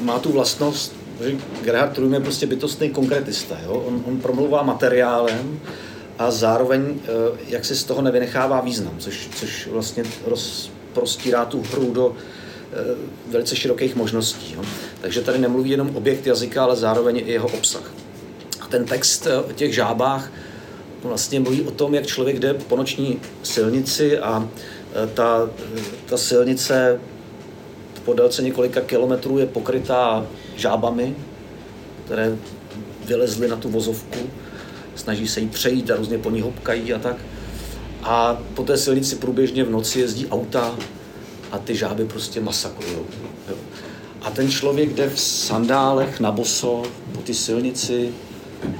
má tu vlastnost, že Gerhard Trujm je prostě bytostný konkretista. Jo? On, on promluvá materiálem a zároveň eh, jak si z toho nevynechává význam, což, což vlastně rozprostírá tu hru do eh, velice širokých možností. Jo? Takže tady nemluví jenom objekt jazyka, ale zároveň i jeho obsah. A ten text eh, o těch žábách vlastně mluví o tom, jak člověk jde po noční silnici a ta, ta silnice po délce několika kilometrů je pokrytá žábami, které vylezly na tu vozovku, snaží se jí přejít a různě po ní hopkají a tak. A po té silnici průběžně v noci jezdí auta a ty žáby prostě masakrují. A ten člověk jde v sandálech na boso po ty silnici,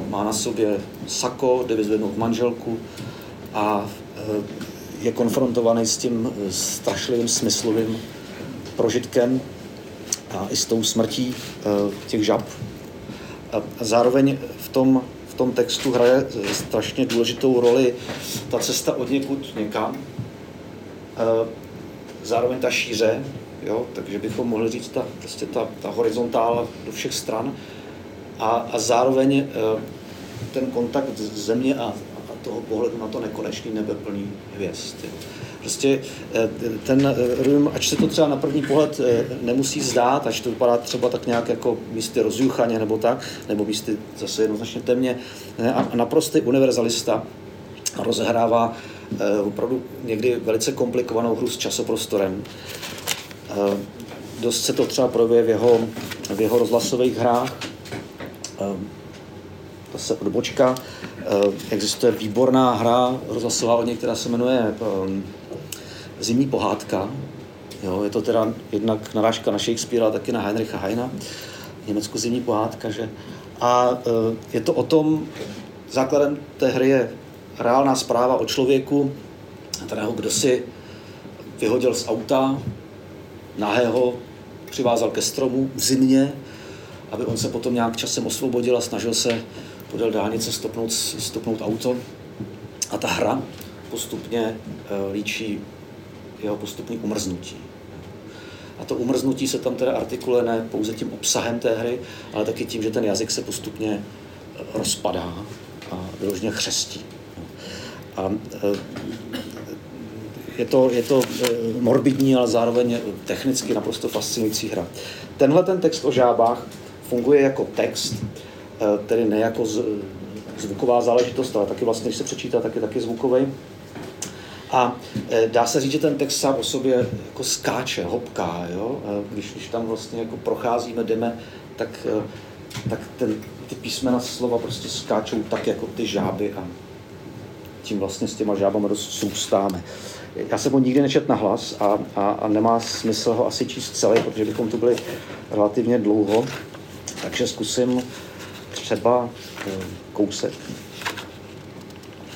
má na sobě sako, jde vyzvednout manželku a e, je konfrontovaný s tím e, strašlivým smyslovým prožitkem a i s tou smrtí eh, těch žab. A zároveň v tom, v tom textu hraje strašně důležitou roli ta cesta od někud někam, eh, zároveň ta šíře, jo, takže bychom mohli říct ta, prostě ta, ta horizontála do všech stran a, a zároveň eh, ten kontakt země a, a toho pohledu na to nekonečný nebe plný hvězd. Jo. Prostě eh, ten eh, Rym, ač se to třeba na první pohled eh, nemusí zdát, až to vypadá třeba tak nějak jako místy rozjuchaně nebo tak, nebo místy zase jednoznačně temně, a naprostý univerzalista rozehrává opravdu někdy velice komplikovanou hru s časoprostorem. Dost se to třeba projevuje v jeho, v jeho rozhlasových hrách. Zase odbočka. Existuje výborná hra rozhlasová od něj, která se jmenuje Zimní pohádka, Jo, je to teda jednak narážka na Shakespearea, taky na Heinricha Heina, Německo zimní pohádka, že? A e, je to o tom, základem té hry je reálná zpráva o člověku, kterého kdo si vyhodil z auta, nahého, přivázal ke stromu v zimě, aby on se potom nějak časem osvobodil a snažil se podél dálnice stopnout, stopnout auto. A ta hra postupně e, líčí jeho postupný umrznutí. A to umrznutí se tam teda artikuluje ne pouze tím obsahem té hry, ale taky tím, že ten jazyk se postupně eh, rozpadá a vyloženě chřestí. A eh, je to, je to eh, morbidní, ale zároveň technicky naprosto fascinující hra. Tenhle ten text o žábách funguje jako text, tedy ne jako zvuková záležitost, ale taky vlastně, když se přečítá, tak je taky zvukový. A e, dá se říct, že ten text sám o sobě jako skáče, hopká, jo? Když, když tam vlastně jako procházíme, jdeme, tak, e, tak ten, ty písmena slova prostě skáčou tak jako ty žáby a tím vlastně s těma žábama dost soustáme. Já jsem ho nikdy nečet na hlas a, a, a nemá smysl ho asi číst celý, protože bychom tu byli relativně dlouho, takže zkusím třeba e, kousek.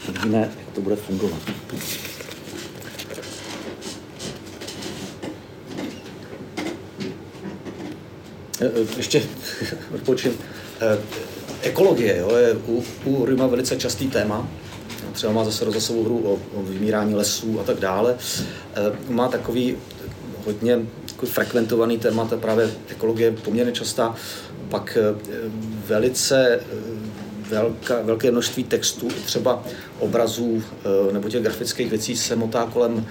Uvidíme, jak to bude fungovat. Eh, eh, ještě odpočím. Eh, ekologie jo, je u, u Rima velice častý téma. Třeba má zase rozhlasovou hru o, o vymírání lesů a tak dále. Má takový hodně frekventovaný téma, to právě ekologie poměrně častá. Pak velice velká, velké množství textů, třeba obrazů nebo těch grafických věcí se motá kolem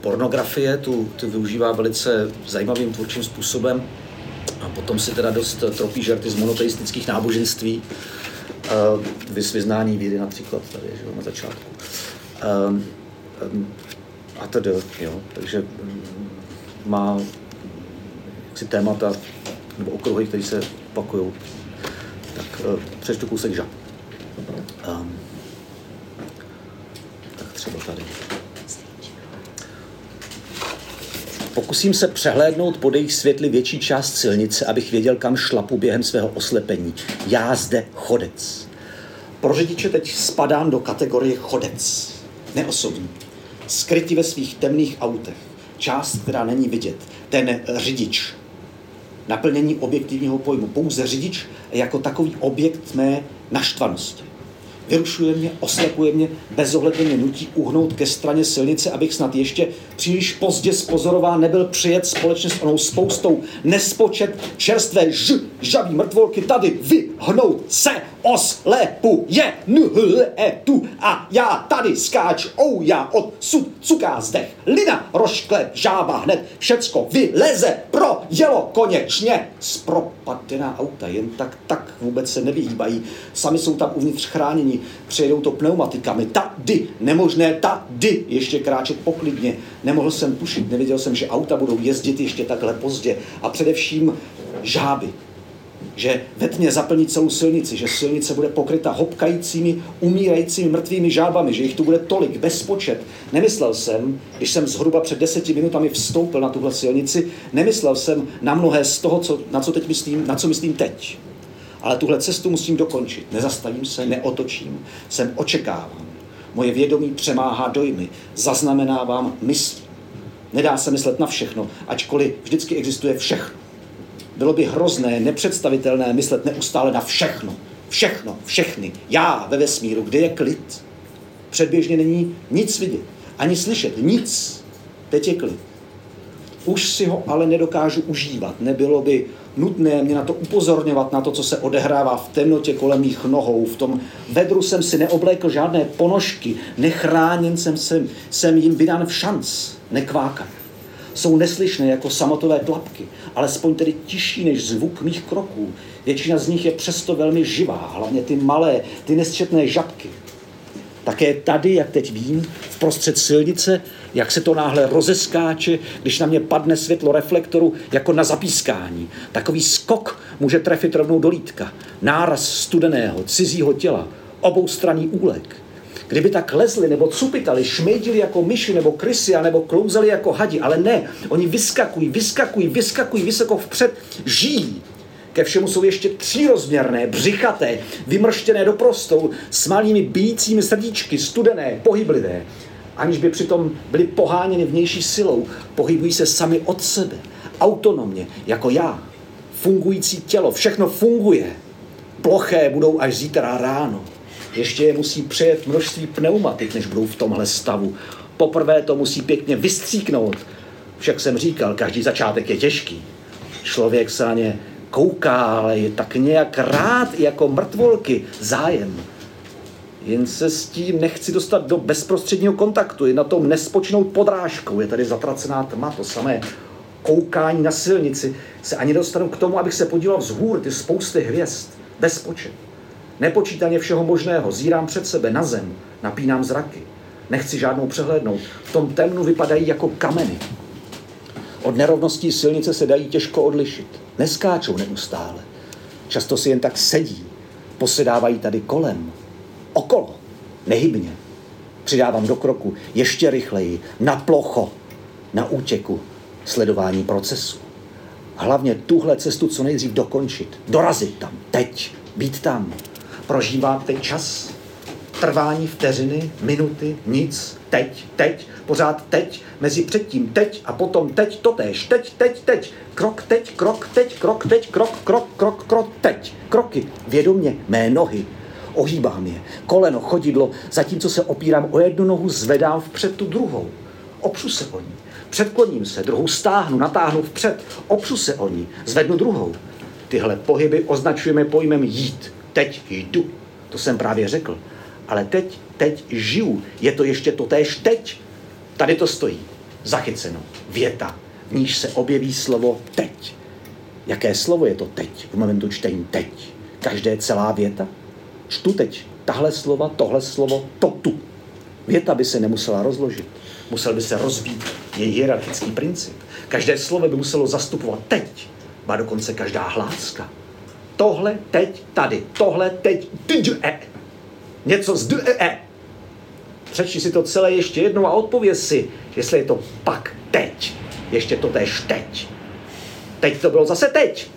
pornografie, tu, tu využívá velice zajímavým tvůrčím způsobem a potom si teda dost tropí žarty z monoteistických náboženství, uh, vyznání víry například tady, že na začátku. Um, um, a tedy, jo, takže um, má jaksi témata nebo okruhy, které se opakují. Tak uh, přečtu kousek žab. Um, tak třeba tady. Pokusím se přehlédnout pod jejich světly větší část silnice, abych věděl, kam šlapu během svého oslepení. Já zde chodec. Pro řidiče teď spadám do kategorie chodec. Neosobní. Skryti ve svých temných autech. Část, která není vidět. Ten řidič. Naplnění objektivního pojmu. Pouze řidič jako takový objekt mé naštvanosti. Vyrušuje mě, oslepuje mě, bezohledně mě nutí uhnout ke straně silnice, abych snad ještě příliš pozdě spozorován nebyl přijet společně s onou spoustou nespočet čerstvé ž, žabí mrtvolky tady vyhnout se oslepuje. E tu a já tady skáč, ou já od sud cuká zdech, lina rošklep, žába hned, všecko vyleze, pro jelo konečně. Zpropadená auta jen tak tak vůbec se nevyhýbají, sami jsou tam uvnitř chráněni, přejedou to pneumatikami, tady nemožné, tady. Ještě kráčet poklidně, nemohl jsem tušit, nevěděl jsem, že auta budou jezdit ještě takhle pozdě. A především žáby, že ve tmě zaplní celou silnici, že silnice bude pokryta hopkajícími, umírajícími mrtvými žábami, že jich tu bude tolik, bezpočet. Nemyslel jsem, když jsem zhruba před deseti minutami vstoupil na tuhle silnici, nemyslel jsem na mnohé z toho, co, na co teď myslím, na co myslím teď. Ale tuhle cestu musím dokončit. Nezastavím se, neotočím. Jsem očekávám. Moje vědomí přemáhá dojmy. Zaznamenávám mysl. Nedá se myslet na všechno, ačkoliv vždycky existuje všechno. Bylo by hrozné, nepředstavitelné myslet neustále na všechno. Všechno, všechny. Já ve vesmíru, kde je klid. Předběžně není nic vidět, ani slyšet, nic. Teď je klid. Už si ho ale nedokážu užívat. Nebylo by nutné mě na to upozorňovat, na to, co se odehrává v temnotě kolem mých nohou. V tom vedru jsem si neoblékl žádné ponožky, nechráněn jsem, jsem, jsem jim vydán v šanc, nekvákat. Jsou neslyšné jako samotové tlapky, alespoň tedy tižší než zvuk mých kroků. Většina z nich je přesto velmi živá, hlavně ty malé, ty nesčetné žabky. Také tady, jak teď vím, v prostřed silnice, jak se to náhle rozeskáče, když na mě padne světlo reflektoru jako na zapískání. Takový skok může trefit rovnou do lítka. Náraz studeného, cizího těla, oboustranný úlek. Kdyby tak lezli nebo cupitali, šmejdili jako myši nebo krysy, nebo klouzali jako hadi, ale ne, oni vyskakují, vyskakují, vyskakují vysoko vpřed, žijí. Ke všemu jsou ještě třírozměrné, břichaté, vymrštěné do prostou, s malými bíjícími srdíčky, studené, pohyblivé. Aniž by přitom byli poháněni vnější silou, pohybují se sami od sebe, autonomně, jako já. Fungující tělo, všechno funguje. Ploché budou až zítra ráno. Ještě je musí přejet množství pneumatik, než budou v tomhle stavu. Poprvé to musí pěkně vystříknout. Však jsem říkal, každý začátek je těžký. Člověk se na ně kouká, ale je tak nějak rád jako mrtvolky, zájem. Jen se s tím nechci dostat do bezprostředního kontaktu, je na tom nespočnout podrážkou, je tady zatracená tma, to samé koukání na silnici, se ani dostanu k tomu, abych se podíval vzhůr, ty spousty hvězd, bezpočet. Nepočítaně všeho možného, zírám před sebe na zem, napínám zraky. Nechci žádnou přehlédnout. V tom temnu vypadají jako kameny. Od nerovností silnice se dají těžko odlišit. Neskáčou neustále. Často si jen tak sedí. Posedávají tady kolem. Okolo. Nehybně. Přidávám do kroku ještě rychleji. Na plocho. Na útěku. Sledování procesu. Hlavně tuhle cestu co nejdřív dokončit. Dorazit tam. Teď. Být tam. Prožívám ten čas. Trvání vteřiny, minuty, nic, teď, teď, pořád teď, mezi předtím teď a potom teď totéž, teď, teď, teď, krok, teď, krok, teď, krok, teď, krok, krok, krok, krok, teď, kroky, vědomě, mé nohy, ohýbám je, koleno, chodidlo, zatímco se opírám o jednu nohu, zvedám vpřed tu druhou, opřu se o ní, předkloním se, druhou stáhnu, natáhnu vpřed, opřu se o ní, zvednu druhou. Tyhle pohyby označujeme pojmem jít. Teď jdu. To jsem právě řekl. Ale teď, teď žiju. Je to ještě to též teď. Tady to stojí. Zachyceno. Věta. V níž se objeví slovo teď. Jaké slovo je to teď? V momentu čtení teď. Každé celá věta? Čtu teď tahle slova, tohle slovo, to tu. Věta by se nemusela rozložit. Musel by se rozbít její hierarchický princip. Každé slovo by muselo zastupovat teď, ba dokonce každá hláska. Tohle teď tady, tohle teď e. Něco z e. Přečti si to celé ještě jednou a odpověz si, jestli je to pak teď. Ještě to tež teď. Teď to bylo zase teď.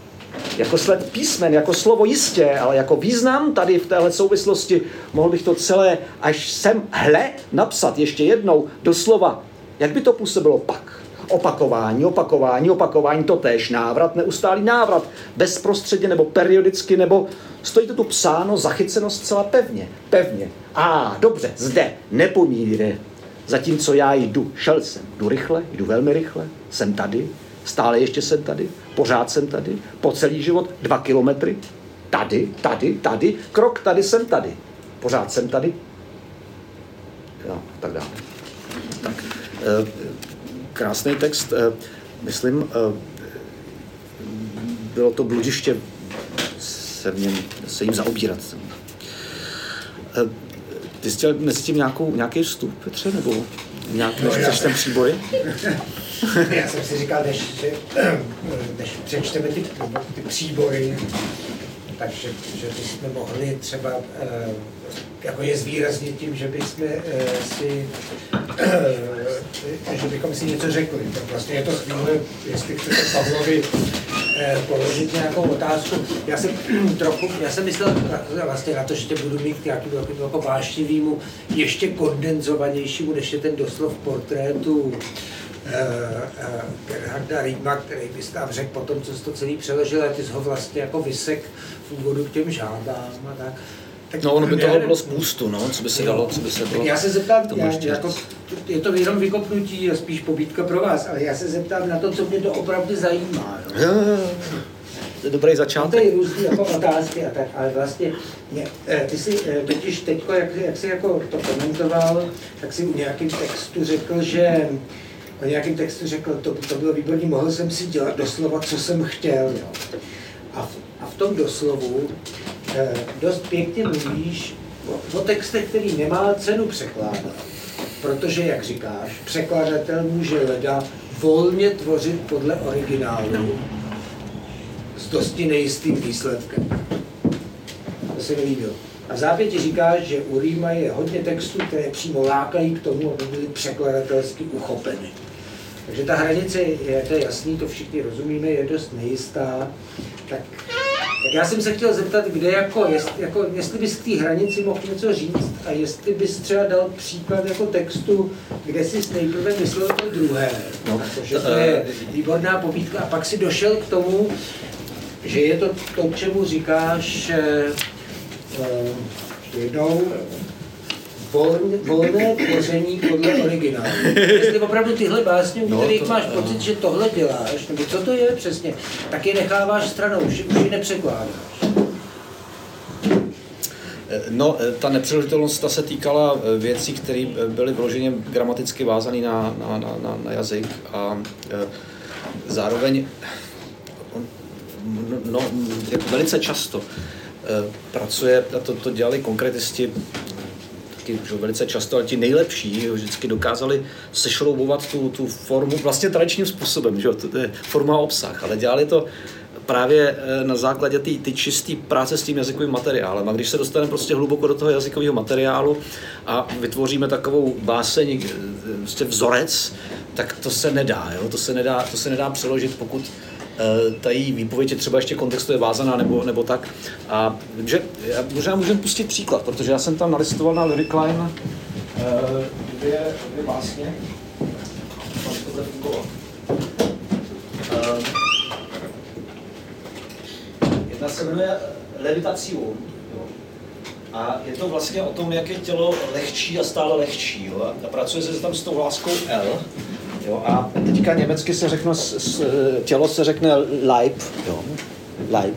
Jako sled písmen, jako slovo jistě, ale jako význam tady v téhle souvislosti mohl bych to celé až sem hle napsat ještě jednou do slova. Jak by to působilo pak? Opakování, opakování, opakování, to též návrat, neustálý návrat, bezprostředně nebo periodicky, nebo stojí to tu psáno, zachyceno zcela pevně, pevně. A, dobře, zde, nepomíre. Zatímco já jdu, šel jsem, jdu rychle, jdu velmi rychle, jsem tady, stále ještě jsem tady, pořád jsem tady, po celý život, dva kilometry, tady, tady, tady, krok tady, jsem tady, pořád jsem tady, jo, tak dále. Tak, eh, krásný text, eh, myslím, eh, bylo to bludiště se, v něm, se jim zaobírat. Ty jsi chtěl mezi tím nějakou, nějaký vstup, Petře, nebo nějak, než no, ten příboj? Já jsem si říkal, než, než přečteme ty, ty příbory, takže že bychom mohli třeba eh, jako je zvýraznit tím, že bychom eh, si že bychom si něco řekli. Tak vlastně je to chvíle, jestli chcete Pavlovi eh, položit nějakou otázku. Já jsem trochu, já jsem myslel vlastně na to, že tě budu mít nějaký jako vášnivýmu, ještě kondenzovanějšímu, než je ten doslov portrétu Gerharda Rýma, který bys tam řekl potom, co jsi to celý přeložil, a ty jsi ho vlastně jako vysek v úvodu k těm žádám a tak. Tak no, ono by toho bylo spoustu, no, co by se dalo, co by se bylo. Já se zeptám, já, jako, je to jenom vykopnutí, spíš pobídka pro vás, ale já se zeptám na to, co mě to opravdu zajímá. Jo? To je dobrý začátek. To je různý jako otázky a tak, ale vlastně mě, eh, ty si eh, totiž teď, jak, jak jsi jako to komentoval, tak si u nějakým textu řekl, že o nějakém textu řekl, to, to bylo výborný, mohl jsem si dělat doslova, co jsem chtěl. Jo. A, v, a v tom doslovu dost pěkně mluvíš o, textech, který nemá cenu překládat. Protože, jak říkáš, překladatel může leda volně tvořit podle originálu s dosti nejistým výsledkem. To se mi líbilo. A v zápěti říkáš, že u Rýma je hodně textů, které přímo lákají k tomu, aby byly překladatelsky uchopeny. Takže ta hranice, je, to je jasný, to všichni rozumíme, je dost nejistá. Tak, tak já jsem se chtěl zeptat, kde jako, jest, jako jestli bys k té hranici mohl něco říct a jestli bys třeba dal příklad jako textu, kde jsi nejprve myslel to druhé, no, protože to je výborná povídka a pak si došel k tomu, že je to to, čemu říkáš eh, eh, jednou volné, volné tvoření podle originálu. Jestli opravdu tyhle básně, u no, kterých to, máš no. pocit, že tohle děláš, nebo co to je přesně, tak je necháváš stranou, už, už ji nepřekládáš. No, ta nepřeložitelnost ta se týkala eh, věcí, které eh, byly vloženě gramaticky vázané na, na, na, na, na jazyk a zároveň no, no, velice často pracuje, a to, to dělali konkretisti taky že velice často, ale ti nejlepší vždycky dokázali sešroubovat tu, tu formu vlastně tradičním způsobem, že to je forma obsah, ale dělali to právě eh, na základě ty, ty čisté práce s tím jazykovým materiálem. A když se dostaneme prostě hluboko do toho jazykového materiálu a vytvoříme takovou báseň, eh, prostě vzorec, tak to se nedá, jo? To, se nedá, to se nedá přeložit, pokud Eh, ta její výpověď je třeba ještě kontextu je vázaná nebo, nebo tak. A že, možná můžeme pustit příklad, protože já jsem tam nalistoval na Lyric Line uh, dvě, dvě básně. Uh, jedna se jmenuje Levitacium. A je to vlastně o tom, jak je tělo lehčí a stále lehčí. Jo? A pracuje se tam s tou hláskou L. Jo? A teďka německy se řekne, tělo se řekne Leib, jo? Leib.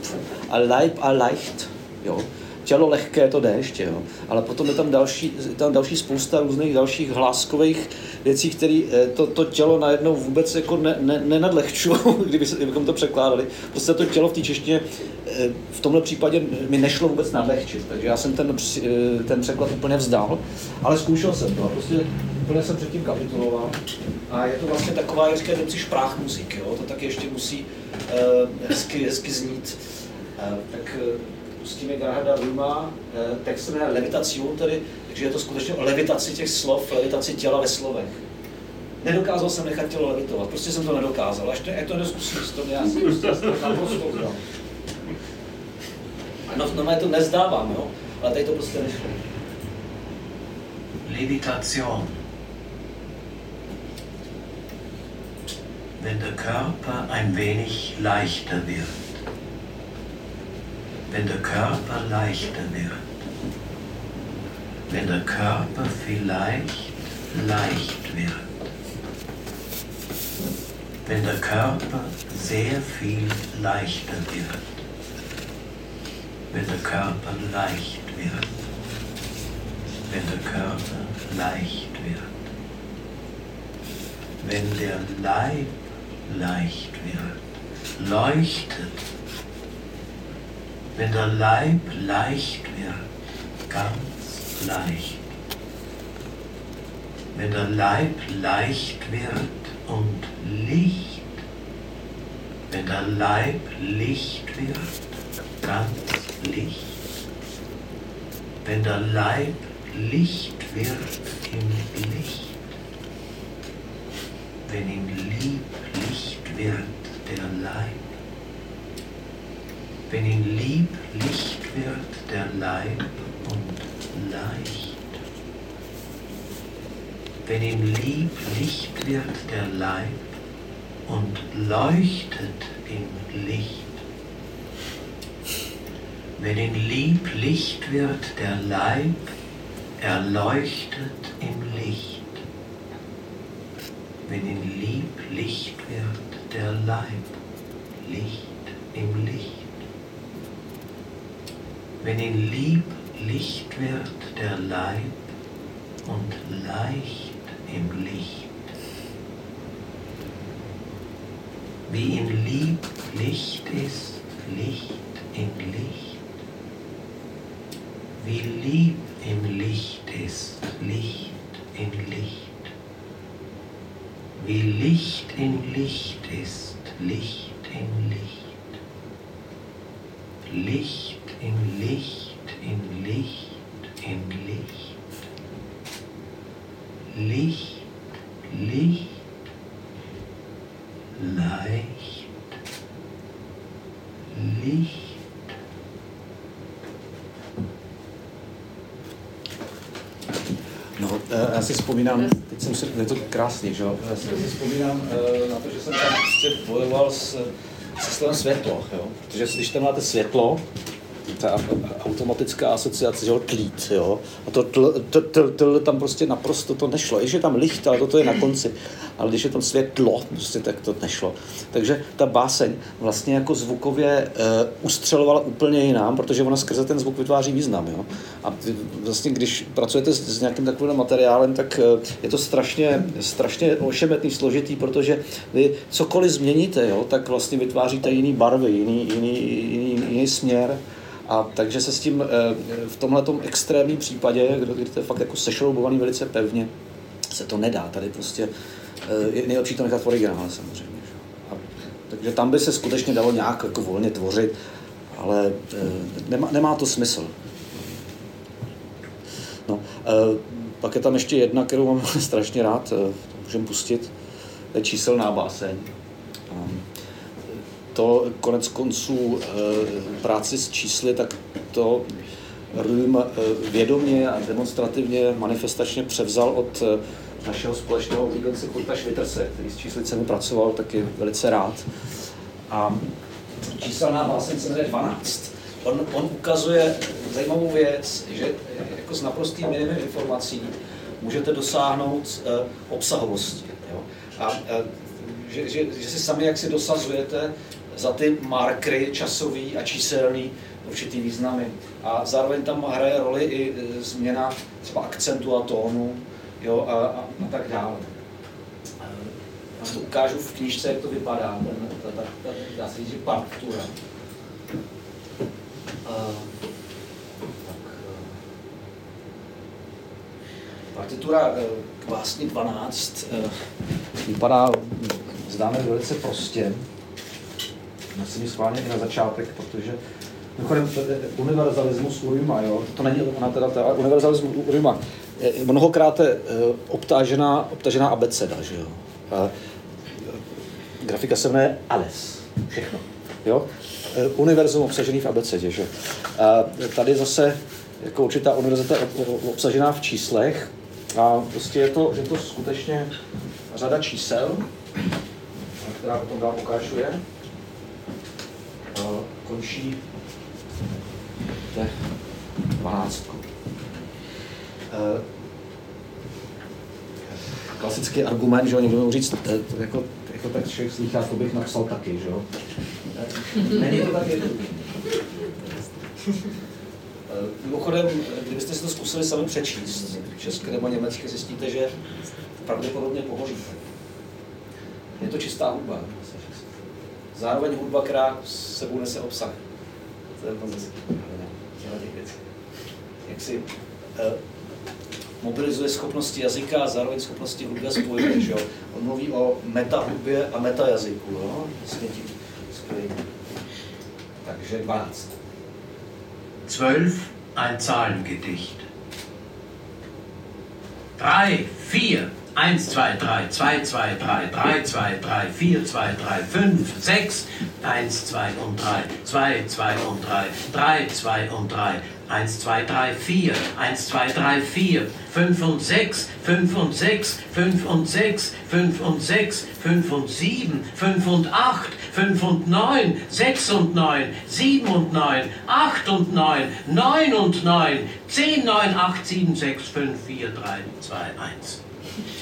A Leib a leicht, jo? Tělo lehké to jde ještě, jo? ale potom je tam další, tam další spousta různých dalších hláskových věcí, které eh, to, to tělo najednou vůbec jako ne, ne, nenadlehčují, kdybychom to překládali. Prostě to tělo v té češtině eh, v tomhle případě mi nešlo vůbec nadlehčit, takže já jsem ten, eh, ten překlad úplně vzdal, ale zkoušel jsem to a prostě úplně jsem předtím kapituloval. A je to vlastně taková, jak říkají Němci, šprách muzik, jo? to tak ještě musí uh, hezky, hezky znít. Uh, tak uh, pustíme Gerharda Ruma, uh, text se jmenuje Levitacium, tedy, takže je to skutečně o levitaci těch slov, levitaci těla ve slovech. Nedokázal jsem nechat tělo levitovat, prostě jsem to nedokázal. Až to, jak to neskusím, to já jsem naprosto. No, no, to nezdávám, jo? ale tady to prostě nešlo. Levitation. wenn der Körper ein wenig leichter wird. Wenn der Körper leichter wird. Wenn der Körper vielleicht leicht wird. Wenn der Körper sehr viel leichter wird. Wenn der Körper leicht wird. Wenn der Körper leicht wird. Wenn der Leib leicht wird, leuchtet, wenn der Leib leicht wird, ganz leicht. Wenn der Leib leicht wird und Licht, wenn der Leib Licht wird, ganz Licht. Wenn der Leib Licht wird im Licht, wenn ihm lieb Licht wird der Leib. Wenn ihm lieb Licht wird der Leib und leicht. Wenn ihm lieb wird der Leib und leuchtet im Licht. Wenn ihm lieb Licht wird der Leib, erleuchtet im Licht wenn ihn lieb Licht wird, der Leib, Licht im Licht. Wenn ihn lieb Licht wird, der Leib und leicht im Licht. Wie ihn lieb Licht ist, Licht im Licht. Wie lieb im Licht ist, Licht im Licht wie Licht in Licht ist, Licht in Licht. Licht in Licht in Licht. Licht im Licht. Licht, Licht, leicht, Licht. No, eh, já si vzpomínám, teď jsem si, je to krásný, že jo? Já si, vzpomínám eh, na to, že jsem tam prostě bojoval s, se slovem světlo, jo? Protože když tam máte světlo, ta automatická asociace, že jo, tlít, jo, a to tl, tl, tl, tl, tam prostě naprosto to nešlo. Když je tam licht, ale toto je na konci, ale když je tam světlo, prostě tak to nešlo. Takže ta báseň vlastně jako zvukově uh, ustřelovala úplně jinám, protože ona skrze ten zvuk vytváří význam, jo. A vlastně, když pracujete s, s nějakým takovým materiálem, tak uh, je to strašně, strašně ošemetný, složitý, protože vy cokoliv změníte, jo, tak vlastně vytváříte jiný barvy, jiný, jiný, jiný, jiný směr. A takže se s tím eh, v tomhle extrémním případě, kdy to je fakt jako sešroubovaný velice pevně, se to nedá. Tady prostě eh, je nejlepší to nechat v originále samozřejmě. A, takže tam by se skutečně dalo nějak jako volně tvořit, ale eh, nemá, nemá to smysl. No, pak je tam ještě jedna, kterou mám strašně rád, můžeme pustit, to je číselná báseň. To konec konců eh, práci s čísly, tak to Rüm eh, vědomě a demonstrativně, manifestačně převzal od eh, našeho společného oblíbence Kurta Švitrse, který s číslicemi pracoval taky velice rád. A číselná báseň se jmenuje 12. On, on ukazuje zajímavou věc, že jako s naprostým minimem informací můžete dosáhnout obsahovosti. Jo? A že, že, že si sami jak si dosazujete za ty markry časový a číselný určitý významy. A zároveň tam hraje roli i e, změna třeba akcentu a tónu jo, a, a, a tak dále. E, Já to ukážu v knížce, jak to vypadá, ten, ta, ta, ta, dá se říct, že partitura. A, tak, e, partitura e, k básni 12 e, vypadá, zdáme velice prostě. Musím ji schválně i na začátek, protože Mimochodem, je univerzalismus Urima, jo? to není ona teda, ta univerzalismus Urima, je mnohokrát je eh, obtážená, obtážená abeceda, že jo. A, eh, grafika se jmenuje ALES, všechno, jo. Eh, Univerzum obsažený v abecedě, že A tady zase jako určitá univerzita ob- ob- obsažená v číslech a prostě je to, je to skutečně řada čísel, která potom dál pokračuje. A končí dvanáctku. Eh, Klasický argument, že jo, někdo může říct, eh, to jako, jako tak člověk slychá, to bych napsal taky, že jo. Eh, Není to tak jednoduché. Mimochodem, kdybyste si to zkusili sami přečíst, česky nebo německy, zjistíte, že pravděpodobně pohoříte. Je to čistá hudba. Zároveň hudba, která s sebou nese obsah. To je moc těch věcí. Jak si eh, mobilizuje schopnosti jazyka a zároveň schopnosti hudby a spojuje, že jo. On mluví o metahudbě a metajazyku, jo. Vlastně tím. Takže 12. 12 ein Zahlengedicht. 3, 4, 1, 2, 3, 2, 2, 3, 3, 2, 3, 4, 2, 3, 5, 6, 1, 2 und 3, 2, 2 und 3, 3, 2 und 3, 1, 2, 3, 4, 1, 2, 3, 4, 5 und 6, 5 und 6, 5 und 6, 5 und 6, 5 und 7, 5 und 8, 5 und 9, 6 und 9, 7 und 9, 8 und 9, 9 und 9, 10, 9, 8, 7, 6, 5, 4, 3, 2, 1.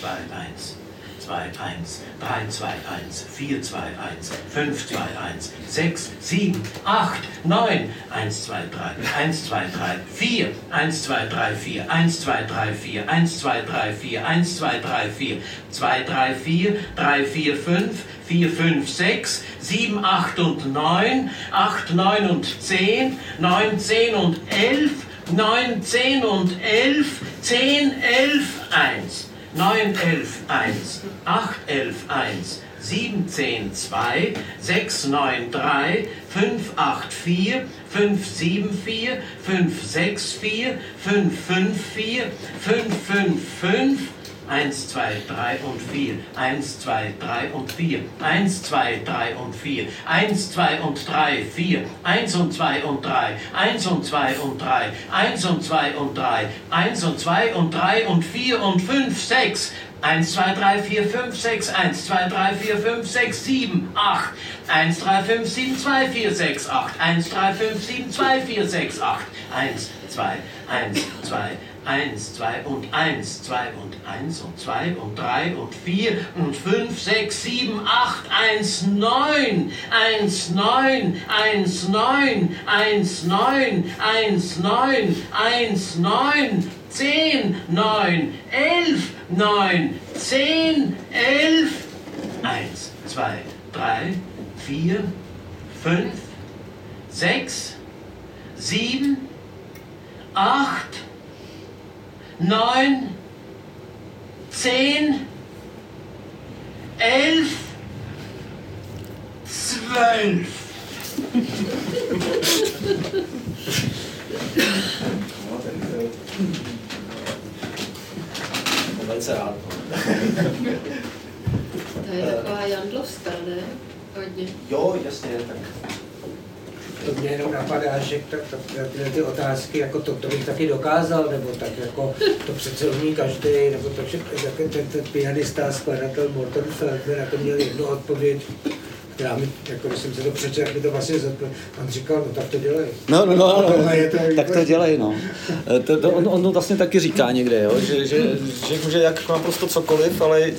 2, 1, 2, 1, 3, 2, 1, 4, 2, 1, 5, 2, 1, 6, 7, 8, 9, 1, 2, 3, 1, 2, 3, 4, 1, 2, 3, 4, 1, 2, 3, 4, 1, 2, 3, 4, 1, 2, 3, 4, 2, 3, 4, 3, 4, 5, 4, 5, 6, 7, 8 und 9, 8, 9 und 10, 9, 10 und 11, 9, 10 und 11, 10, 11, 1. 911 811 710 693 584 574 564 554 555 Eins, zwei, drei und vier. Eins, zwei, drei und vier. Eins, zwei, drei und vier. Eins, zwei und drei, vier. Eins und zwei und drei. Eins und zwei und drei. Eins und zwei und drei. Eins und zwei und drei und vier und fünf, sechs. 1, 2, 3, 4, 5, 6, 1, 2, 3, 4, 5, 6, 7, 8, 1, 3, 5, 7, 2, 4, 6, 8, 1, 3, 5, 7, 2, 4, 6, 8, 1, 2, 1, 2, 1, 2 und 1, 2 und 1 und 2 und 3 und 4 und 5, 6, 7, 8, 1, 9, 1, 9, 1, 9, 1, 9, 1, 9, 1, 9, 10, 9, 11, 9, 10, 11, 1, 2, 3, 4, 5, 6, 7, 8, 9, 10, 11, 12. Velice rád. To je taková jandlovská, ne? Hodně. Jo, jasně, tak To mě jenom napadá, že ta, ta, tyhle ty otázky, jako to, to bych taky dokázal, nebo tak jako to přece umí každý, nebo to, že jak ten, ten pianista a skladatel Morton Feldner, na to měl jednu odpověď, která mi, jako když jsem se to přečetl, mi to vlastně zodpověděl. On říkal, no tak to dělej. No, no, no, no, No, je to- tak to dělej, no. Eh, To, to, on, on to vlastně taky říká někde, jo, že, že, že může jak naprosto cokoliv, ale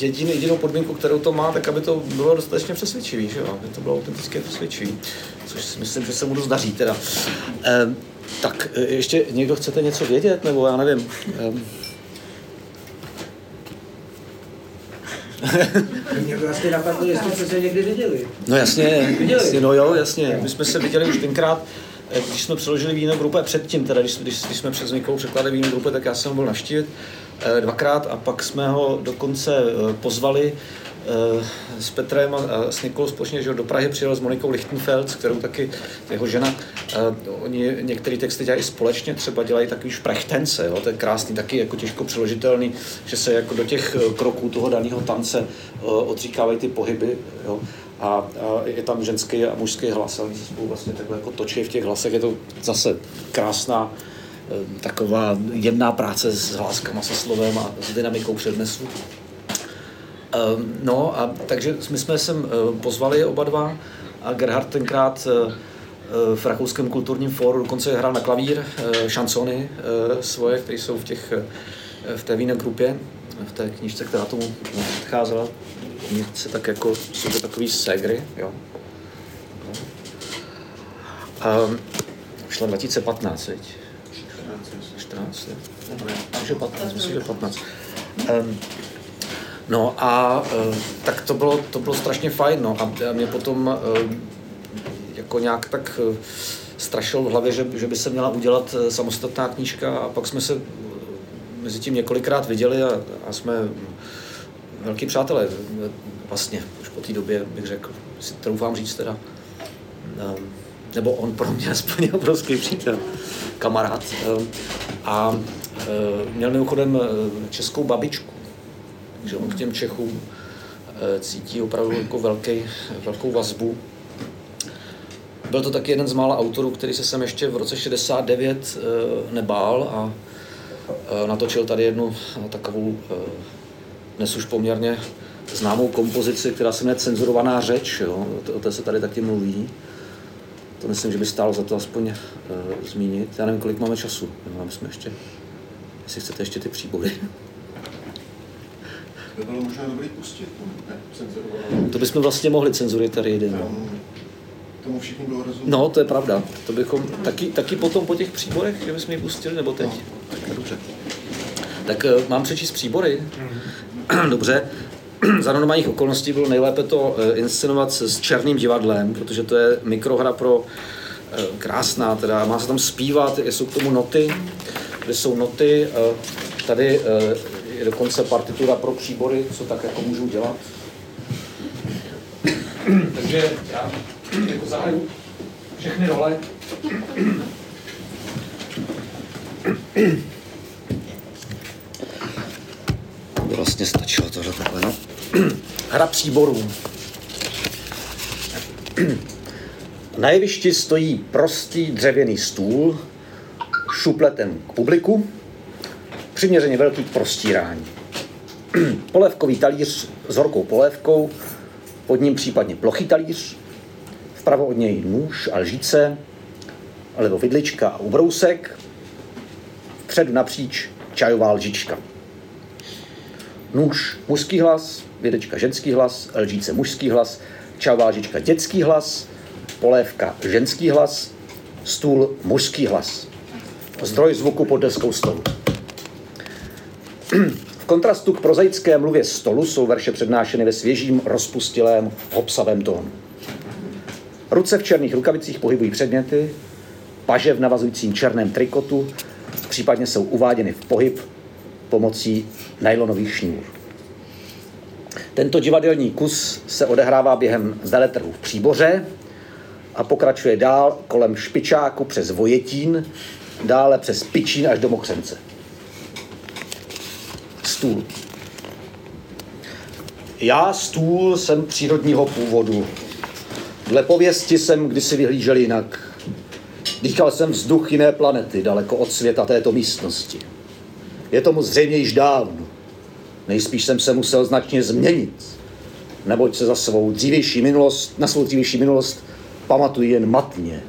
jediný, jedinou podmínku, kterou to má, tak aby to bylo dostatečně přesvědčivý, že jo, aby to bylo autenticky přesvědčivý, což si myslím, že se mu dost daří teda. Eh, tak eh, ještě někdo chcete něco vědět, nebo já nevím. Eh, Mě vlastně napadlo, jestli jste se někdy viděli. No jasně, Viděli? jasně, no jo, jasně. My jsme se viděli už tenkrát, když jsme přeložili víno grupe předtím, teda když, když, když jsme přes Nikou překladali víno grupe, tak já jsem ho byl navštívit eh, dvakrát a pak jsme ho dokonce eh, pozvali eh, s Petrem a, s Nikolou společně, že do Prahy přijel s Monikou Lichtenfeld, s kterou taky jeho žena. Eh, oni některé texty dělají společně, třeba dělají takový šprechtence, jo, to je krásný, taky jako těžko přeložitelný, že se jako do těch eh, kroků toho daného tance eh, odříkávají ty pohyby, jo. A, a je tam ženský a mužský hlas a oni se spolu vlastně takhle jako točí v těch hlasech. Je to zase krásná eh, taková jemná práce s hláskama, se slovem a s dynamikou přednesu. Ehm, No a takže my jsme sem eh, pozvali oba dva a Gerhard tenkrát eh, eh, v Rakouském kulturním fóru dokonce hrál na klavír eh, šansony eh, svoje, které jsou v, těch, eh, v té víne grupě, v té knížce, která tomu předcházela. Se tak jako, jsou to takový segry, jo. Um, šla 2015, veď? 14, jo. Ne, ne, že 15, myslím, že 15. Um, No a eh, tak to bylo, to bylo strašně fajn, no a a mě potom eh, jako nějak tak eh, strašil v hlavě, že, že by se měla udělat samostatná knížka a pak jsme se mezi tím několikrát viděli a, a jsme velký přátelé vlastně, už po té době bych řekl, si troufám říct teda, eh, nebo on pro mě aspoň obrovský přítel, kamarád. eh, A eh, měl mimochodem českou babičku, že on k těm Čechům cítí opravdu jako velký, velkou vazbu. Byl to taky jeden z mála autorů, který se sem ještě v roce 69 eh, nebál a natočil tady jednu takovou dnes už poměrně známou kompozici, která se jmenuje Cenzurovaná řeč. Jo? O té- se tady taky mluví. To myslím, že by stálo za to aspoň uh, zmínit. Já nevím, kolik máme času. Máme jsme ještě, jestli chcete ještě ty příbory. To bylo možná dobrý pustit, no, ne, cenzurovanou. To bychom vlastně mohli cenzury tady jeden. No. Tomu všichni bylo rozumět. no, to je pravda. To bychom taky, taky potom po těch příborech, že bychom ji pustili, nebo teď? Tak dobře. Tak eh, mám přečíst příbory? Dobře. Za normálních okolností bylo nejlépe to eh, inscenovat s černým divadlem, protože to je mikrohra pro eh, krásná, teda má se tam zpívat, jsou k tomu noty, kde jsou noty, eh, tady je dokonce partitura pro příbory, co tak jako můžu dělat. Takže já jako zahraju všechny role. Vlastně stačilo tohle takhle, no. Hra příborů. Na jevišti stojí prostý dřevěný stůl, šupletem k publiku, přiměřeně velký k prostírání. Polévkový talíř s horkou polévkou, pod ním případně plochý talíř, vpravo od něj nůž a lžíce, levo vidlička a ubrousek, vpředu napříč čajová lžička. Nůž mužský hlas, vidlička ženský hlas, lžíce mužský hlas, čajová lžička dětský hlas, polévka ženský hlas, stůl mužský hlas. Zdroj zvuku pod deskou stolu. V kontrastu k prozaické mluvě stolu jsou verše přednášeny ve svěžím, rozpustilém, hopsavém tónu. Ruce v černých rukavicích pohybují předměty, paže v navazujícím černém trikotu, případně jsou uváděny v pohyb pomocí nylonových šňůr. Tento divadelní kus se odehrává během veletrhu v Příboře a pokračuje dál kolem Špičáku přes Vojetín, dále přes Pičín až do Mokřence. Stůl. Já stůl jsem přírodního původu. Dle pověsti jsem kdysi vyhlížel jinak. Dýchal jsem vzduch jiné planety, daleko od světa této místnosti. Je tomu zřejmě již dávno. Nejspíš jsem se musel značně změnit, neboť se za svou dřívější minulost, na svou dřívější minulost pamatuji jen matně.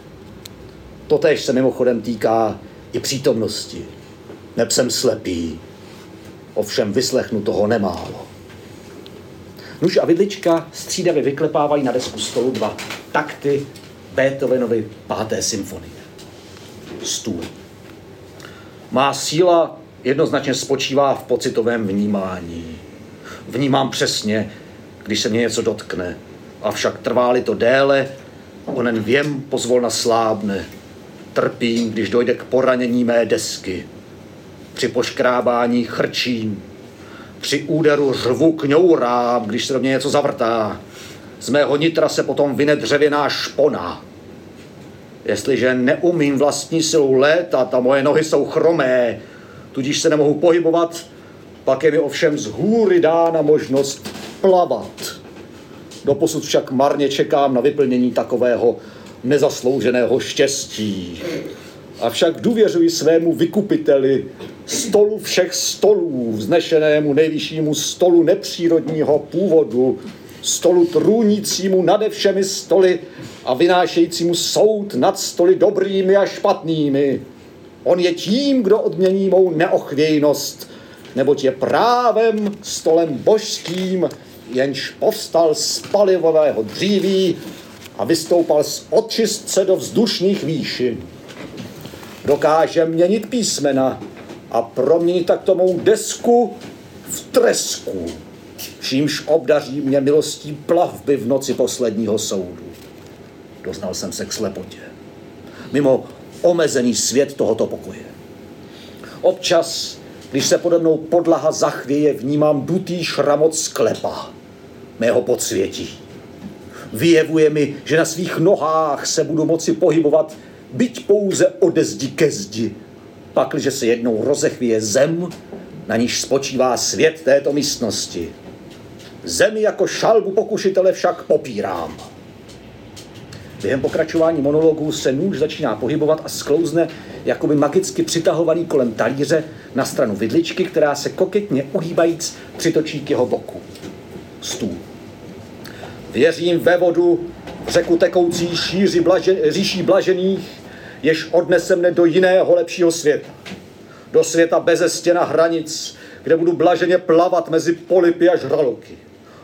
Totež se mimochodem týká i přítomnosti. Neb jsem slepý, ovšem vyslechnu toho nemálo. Nuž a vidlička střídavě vyklepávají na desku stolu dva takty Beethovenovy páté symfonie. Stůl. Má síla jednoznačně spočívá v pocitovém vnímání. Vnímám přesně, když se mě něco dotkne. Avšak trvá to déle, onen věm pozvolna slábne. Trpím, když dojde k poranění mé desky. Při poškrábání chrčím. Při úderu řvu kňourám, když se do mě něco zavrtá. Z mého nitra se potom vyne dřevěná špona. Jestliže neumím vlastní silou létat a moje nohy jsou chromé, tudíž se nemohu pohybovat, pak je mi ovšem z hůry dána možnost plavat. Doposud však marně čekám na vyplnění takového nezaslouženého štěstí. Avšak důvěřuji svému vykupiteli, stolu všech stolů, vznešenému nejvyššímu stolu nepřírodního původu, stolu trůnícímu nade všemi stoly a vynášejícímu soud nad stoly dobrými a špatnými. On je tím, kdo odmění mou neochvějnost, neboť je právem stolem božským, jenž povstal z palivového dříví a vystoupal z očistce do vzdušných výšin. Dokáže měnit písmena a proměnit tak tomu desku v tresku, čímž obdaří mě milostí plavby v noci posledního soudu. Doznal jsem se k slepotě. Mimo omezený svět tohoto pokoje. Občas, když se pode mnou podlaha zachvěje, vnímám dutý šramot sklepa, mého podsvětí. Vyjevuje mi, že na svých nohách se budu moci pohybovat, byť pouze ode zdi ke zdi, pakliže se jednou rozechvěje zem, na níž spočívá svět této místnosti. Zemi jako šalbu pokušitele však popírám. Během pokračování monologu se nůž začíná pohybovat a sklouzne, jako by magicky přitahovaný kolem talíře na stranu vidličky, která se koketně uhýbajíc přitočí k jeho boku. Stůl. Věřím ve vodu, řeku tekoucí šíři blaže, říší blažených, jež odnese mne do jiného lepšího světa. Do světa beze stěna hranic, kde budu blaženě plavat mezi polipy a žraloky.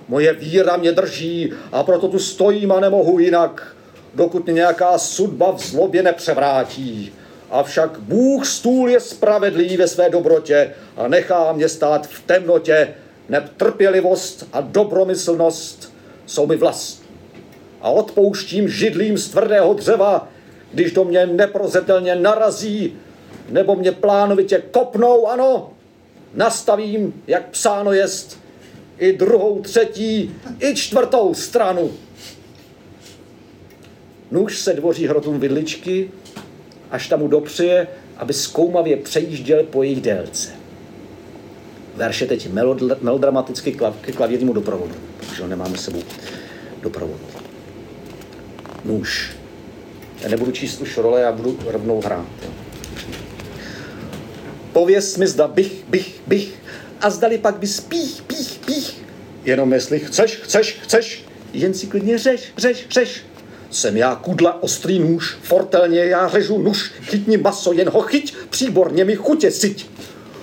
Moje víra mě drží a proto tu stojím a nemohu jinak, dokud nějaká sudba v zlobě nepřevrátí. Avšak Bůh stůl je spravedlivý ve své dobrotě a nechá mě stát v temnotě, neb trpělivost a dobromyslnost jsou mi vlastní. A odpouštím židlím z tvrdého dřeva, když do mě neprozetelně narazí, nebo mě plánovitě kopnou, ano, nastavím, jak psáno jest, i druhou, třetí, i čtvrtou stranu. Nůž se dvoří hrotům vidličky, až tam mu dopřeje, aby zkoumavě přejížděl po jejich délce. Verše teď melod- melodramaticky ke klavírnímu doprovodu, protože ho nemáme sebou doprovod. Nůž. Já nebudu číst už role, já budu rovnou hrát. Pověz mi, zda bych, bych, bych, a zdali pak bys pích, pích, pích. Jenom jestli chceš, chceš, chceš, jen si klidně řeš, řeš, řeš. Jsem já kudla, ostrý nůž, fortelně já řežu nůž, chytni maso, jen ho chyť, příborně mi chutě syť.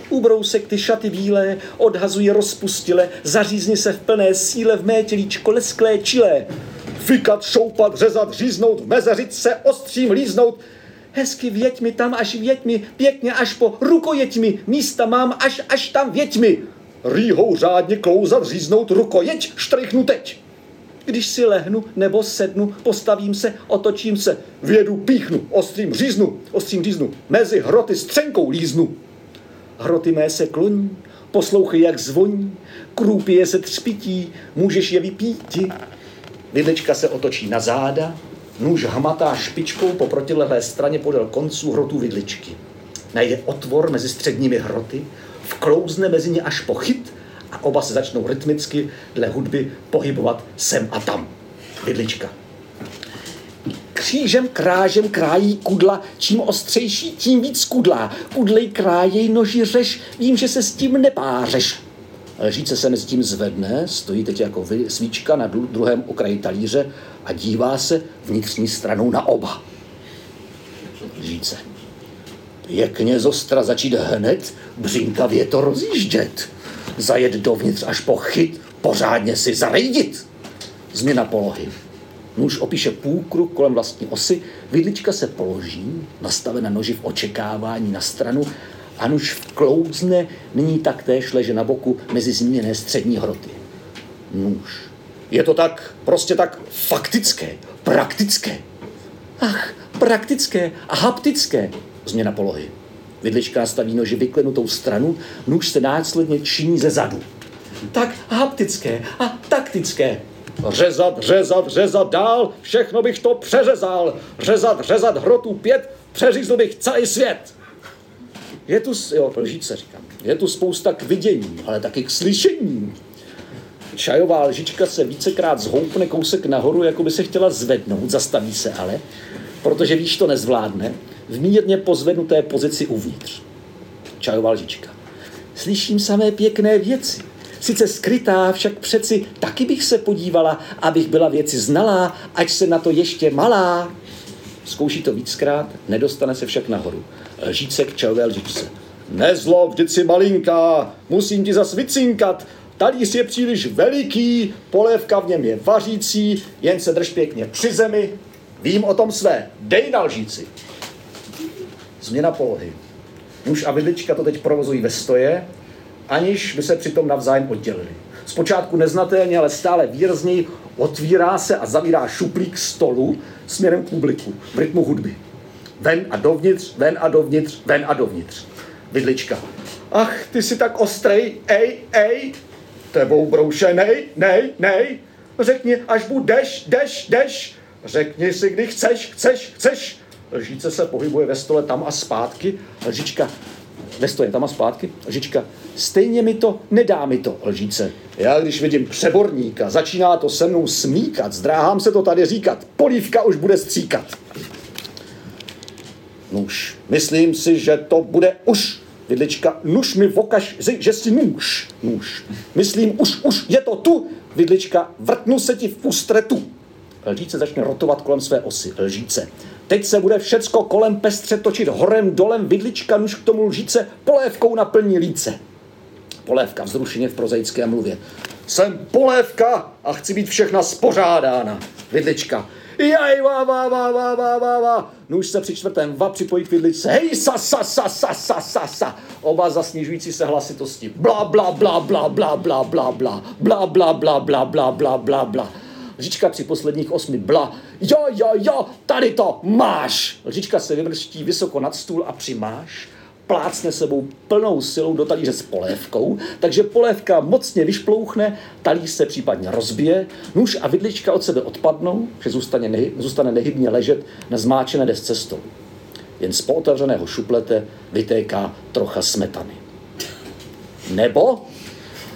Ubrousek ty šaty bílé, odhazuji rozpustile, zařízni se v plné síle v mé tělíčko lesklé čilé. Fikat, šoupat, řezat, říznout, mezeřit se, ostřím líznout, Hezky věď mi tam až věď mi, pěkně až po rukojeť mi, místa mám až až tam věď mi. Rýhou řádně klouzat, říznout rukojeť, štrichnu teď. Když si lehnu nebo sednu, postavím se, otočím se, vědu, píchnu, ostrým říznu, ostrým říznu, mezi hroty střenkou líznu. Hroty mé se kloní, poslouchej, jak zvoní, krůpě se třpití, můžeš je vypíti. Vidlička se otočí na záda, nůž hmatá špičkou po protilehlé straně podél konců hrotů vidličky. Najde otvor mezi středními hroty, vklouzne mezi ně až po chyt a oba se začnou rytmicky dle hudby pohybovat sem a tam. Vidlička. Křížem krážem krájí kudla, čím ostřejší, tím víc kudlá. Kudlej krájej, noži řeš, vím, že se s tím nepářeš. Lžíce se mezi tím zvedne, stojí teď jako vy- svíčka na dru- druhém okraji talíře a dívá se vnitřní stranou na oba. Lžíce. Pěkně zostra začít hned, břinkavě to rozjíždět. Zajet dovnitř až po chyt, pořádně si zarejdit. Změna polohy. Nůž opíše půlkruh kolem vlastní osy, vidlička se položí, nastavena noži v očekávání na stranu a nůž vklouzne, nyní taktéž leže na boku mezi zmíněné střední hroty. Nůž. Je to tak, prostě tak faktické, praktické. Ach, praktické a haptické. Změna polohy. Vidlička staví noži vyklenutou stranu, nůž se následně činí ze zadu. Tak haptické a taktické. Řezat, řezat, řezat dál, všechno bych to přeřezal. Řezat, řezat hrotu pět, přeřízl bych celý svět. Je tu, jo, lžíce říkám, je tu spousta k vidění, ale taky k slyšení. Čajová lžička se vícekrát zhoupne kousek nahoru, jako by se chtěla zvednout, zastaví se ale, protože víš, to nezvládne, v mírně pozvednuté pozici uvnitř. Čajová lžička. Slyším samé pěkné věci. Sice skrytá, však přeci taky bych se podívala, abych byla věci znalá, ať se na to ještě malá. Zkouší to víckrát, nedostane se však nahoru. Lžíce k čajové lžičce. Nezlo, vždyť si malinká, musím ti zas vycinkat. Talíř je příliš veliký, polévka v něm je vařící, jen se drž pěkně při zemi. Vím o tom své, dej na lžíci. Změna polohy. Muž a vidlička to teď provozují ve stoje, aniž by se přitom navzájem oddělili. Zpočátku neznatelně, ale stále výrazněji otvírá se a zavírá šuplík stolu směrem k publiku v rytmu hudby. Ven a dovnitř, ven a dovnitř, ven a dovnitř. Vidlička. Ach, ty jsi tak ostrej, ej, ej, tebou broušenej, nej, nej. Řekni, až budeš, deš, deš. Řekni si, kdy chceš, chceš, chceš. Lžíce se pohybuje ve stole tam a zpátky. Lžička ve stoje tam a zpátky. Lžička, stejně mi to, nedá mi to. Lžíce, já když vidím přeborníka, začíná to se mnou smíkat, zdráhám se to tady říkat. Polívka už bude stříkat. Nůž. Myslím si, že to bude už. Vidlička, nuž mi vokaž, že si nůž. Nůž. Myslím, už, už, je to tu. Vidlička, vrtnu se ti v pustretu. Lžíce začne rotovat kolem své osy. Lžíce. Teď se bude všecko kolem pestře točit horem, dolem, vidlička, nuž k tomu lžíce, polévkou naplní líce. Polévka vzrušeně v prozaické mluvě. Jsem polévka a chci být všechna spořádána. Vidlička. Jaj, va, va, va, va, va, va, va. Nůž se při čtvrtém va připojí k. Hej, sa, sa, sa, sa, sa, sa, sa. Oba za snižující se hlasitosti. Bla, bla, bla, bla, bla, bla, bla, bla. Bla, bla, bla, bla, bla, bla, bla, bla. Lžička při posledních osmi bla. Jo, jo, jo, tady to máš. Lžička se vyvrští vysoko nad stůl a přimáš. plácne sebou plnou silou do talíře s polévkou, takže polévka mocně vyšplouchne, talíř se případně rozbije, nůž a vidlička od sebe odpadnou, že zůstane, nehy, zůstane nehybně ležet na zmáčené desce stolu. Jen z pootevřeného šuplete vytéká trocha smetany. Nebo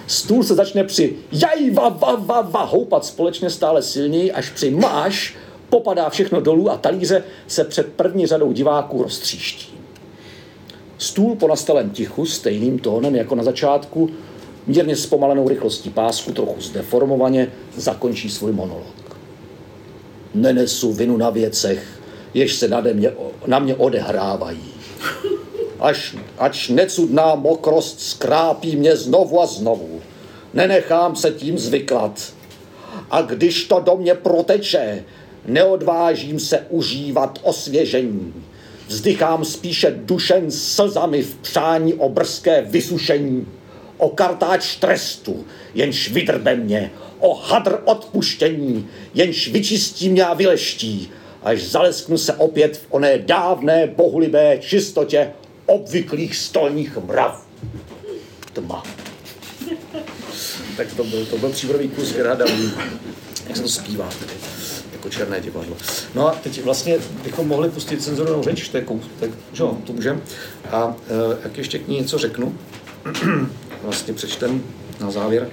stůl se začne při jaj, va, va, va, houpat společně stále silněji, až při máš popadá všechno dolů a talíře se před první řadou diváků roztříští. Stůl po nastalém tichu, stejným tónem jako na začátku, mírně zpomalenou rychlostí pásku, trochu zdeformovaně, zakončí svůj monolog. Nenesu vinu na věcech, jež se nade mě, na mě odehrávají. Až, ač necudná mokrost skrápí mě znovu a znovu. Nenechám se tím zvyklat. A když to do mě proteče, neodvážím se užívat osvěžení. Vzdychám spíše dušen slzami v přání o brzké vysušení, o kartáč trestu, jenž vydrbe mě, o hadr odpuštění, jenž vyčistí mě a vyleští, až zalesknu se opět v oné dávné bohulibé čistotě obvyklých stolních mrav. Tma. tak to byl, to byl příbrový kus Gerharda jak se to zpívá tedy jako černé divadlo. No a teď vlastně bychom mohli pustit cenzurovanou řeč, to je kou, tak, že jo, to můžeme. A e, jak ještě k ní něco řeknu, vlastně přečtem na závěr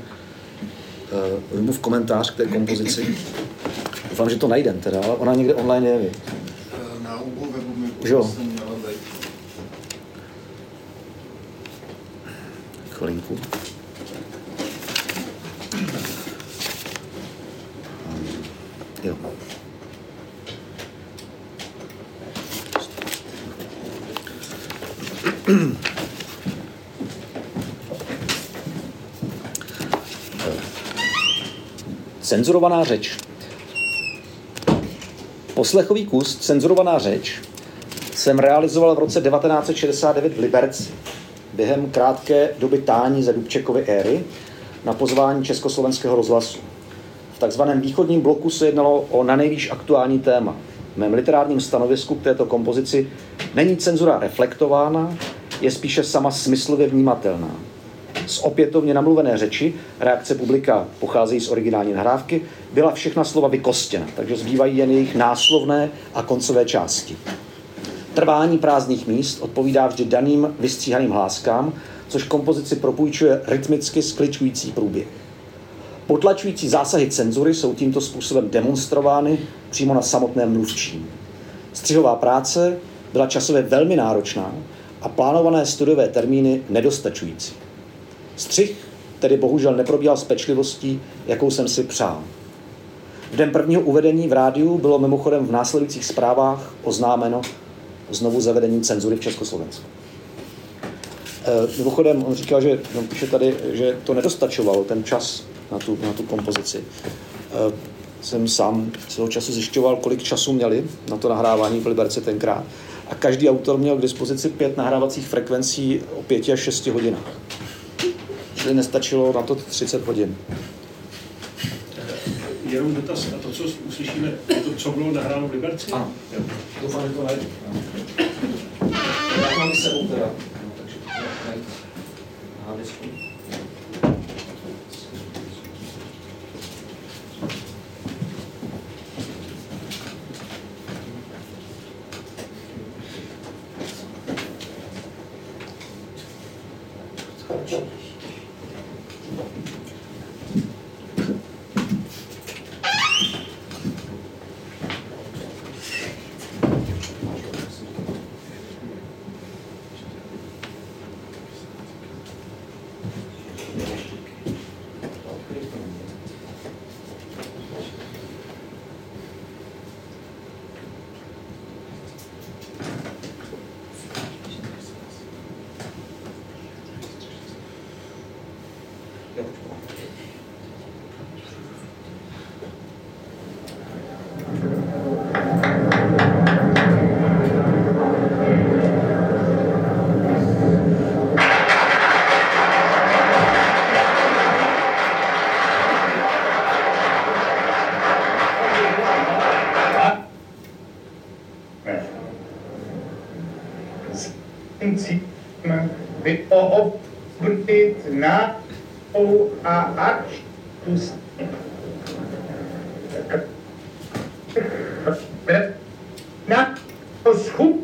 e, v komentář k té kompozici. Doufám, že to najdem teda, ale ona někde online je. Eh, Na webu mi Jo. jsem měla být. Chvilinku. Jo. Cenzurovaná řeč. Poslechový kus Cenzurovaná řeč jsem realizoval v roce 1969 v Liberci během krátké doby tání za Dubčekovy éry na pozvání Československého rozhlasu. V takzvaném východním bloku se jednalo o na nejvýš aktuální téma. V mém literárním stanovisku k této kompozici není cenzura reflektována, je spíše sama smyslově vnímatelná. Z opětovně namluvené řeči, reakce publika pocházejí z originální nahrávky, byla všechna slova vykostěna, takže zbývají jen jejich náslovné a koncové části. Trvání prázdných míst odpovídá vždy daným vystříhaným hláskám, což kompozici propůjčuje rytmicky skličující průběh. Potlačující zásahy cenzury jsou tímto způsobem demonstrovány přímo na samotném mluvčím. Střihová práce byla časově velmi náročná a plánované studiové termíny nedostačující. Střih tedy bohužel neprobíhal s pečlivostí, jakou jsem si přál. V den prvního uvedení v rádiu bylo mimochodem v následujících zprávách oznámeno znovu zavedení cenzury v Československu. E, mimochodem, on říkal, že no, píše tady, že to nedostačovalo, ten čas na tu, na tu kompozici. E, jsem sám celou času zjišťoval, kolik času měli na to nahrávání v Liberci tenkrát. A každý autor měl k dispozici pět nahrávacích frekvencí o pěti až šesti hodinách. Čili nestačilo na to 30 hodin. Jenom dotaz, a to, co uslyšíme, to, co bylo nahráno v Liberci? Ano. Doufám, že to najdu. Já mám sebou teda. No, takže najdu. Aha, disku. Sim, sim. a ač na to schup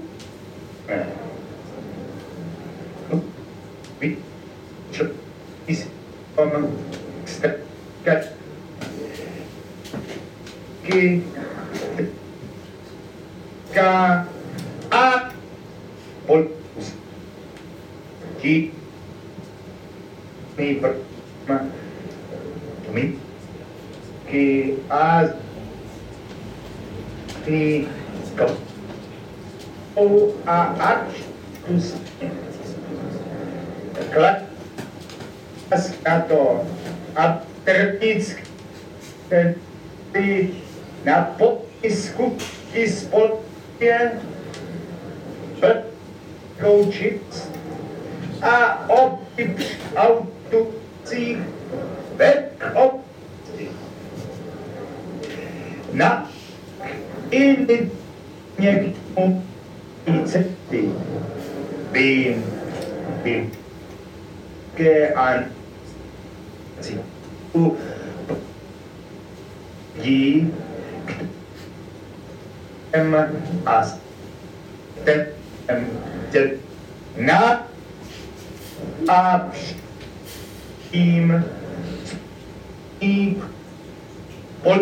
Ki ka a pol ki mi per ma mi ki a o a ach kus Klaskato a trpick ty na potisku i spolně koučit a autocích back opty. Nainy někomu cesty bym bym ke an u. Jí em as tem em děl na a tím i pol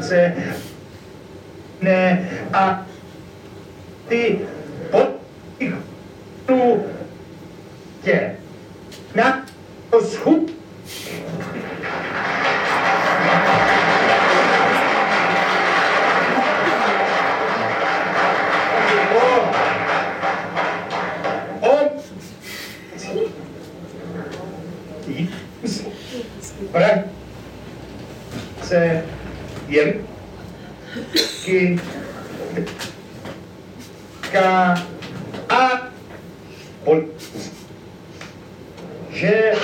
se ne a ty tu tě na to schup se jen ki ka a pol že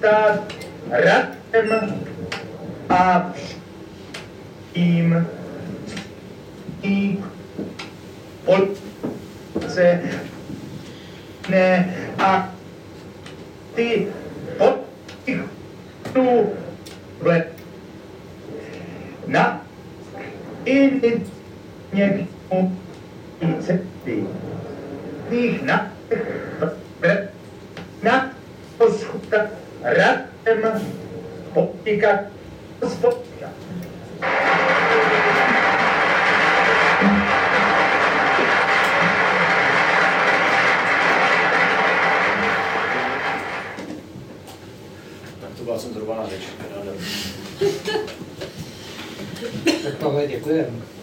ta radem a tím i pol se ne a ty pod tu vle na i někomu cesty.Ných na na poschuta radem potýkat spotka. Tak tohle děkujeme. Krásný.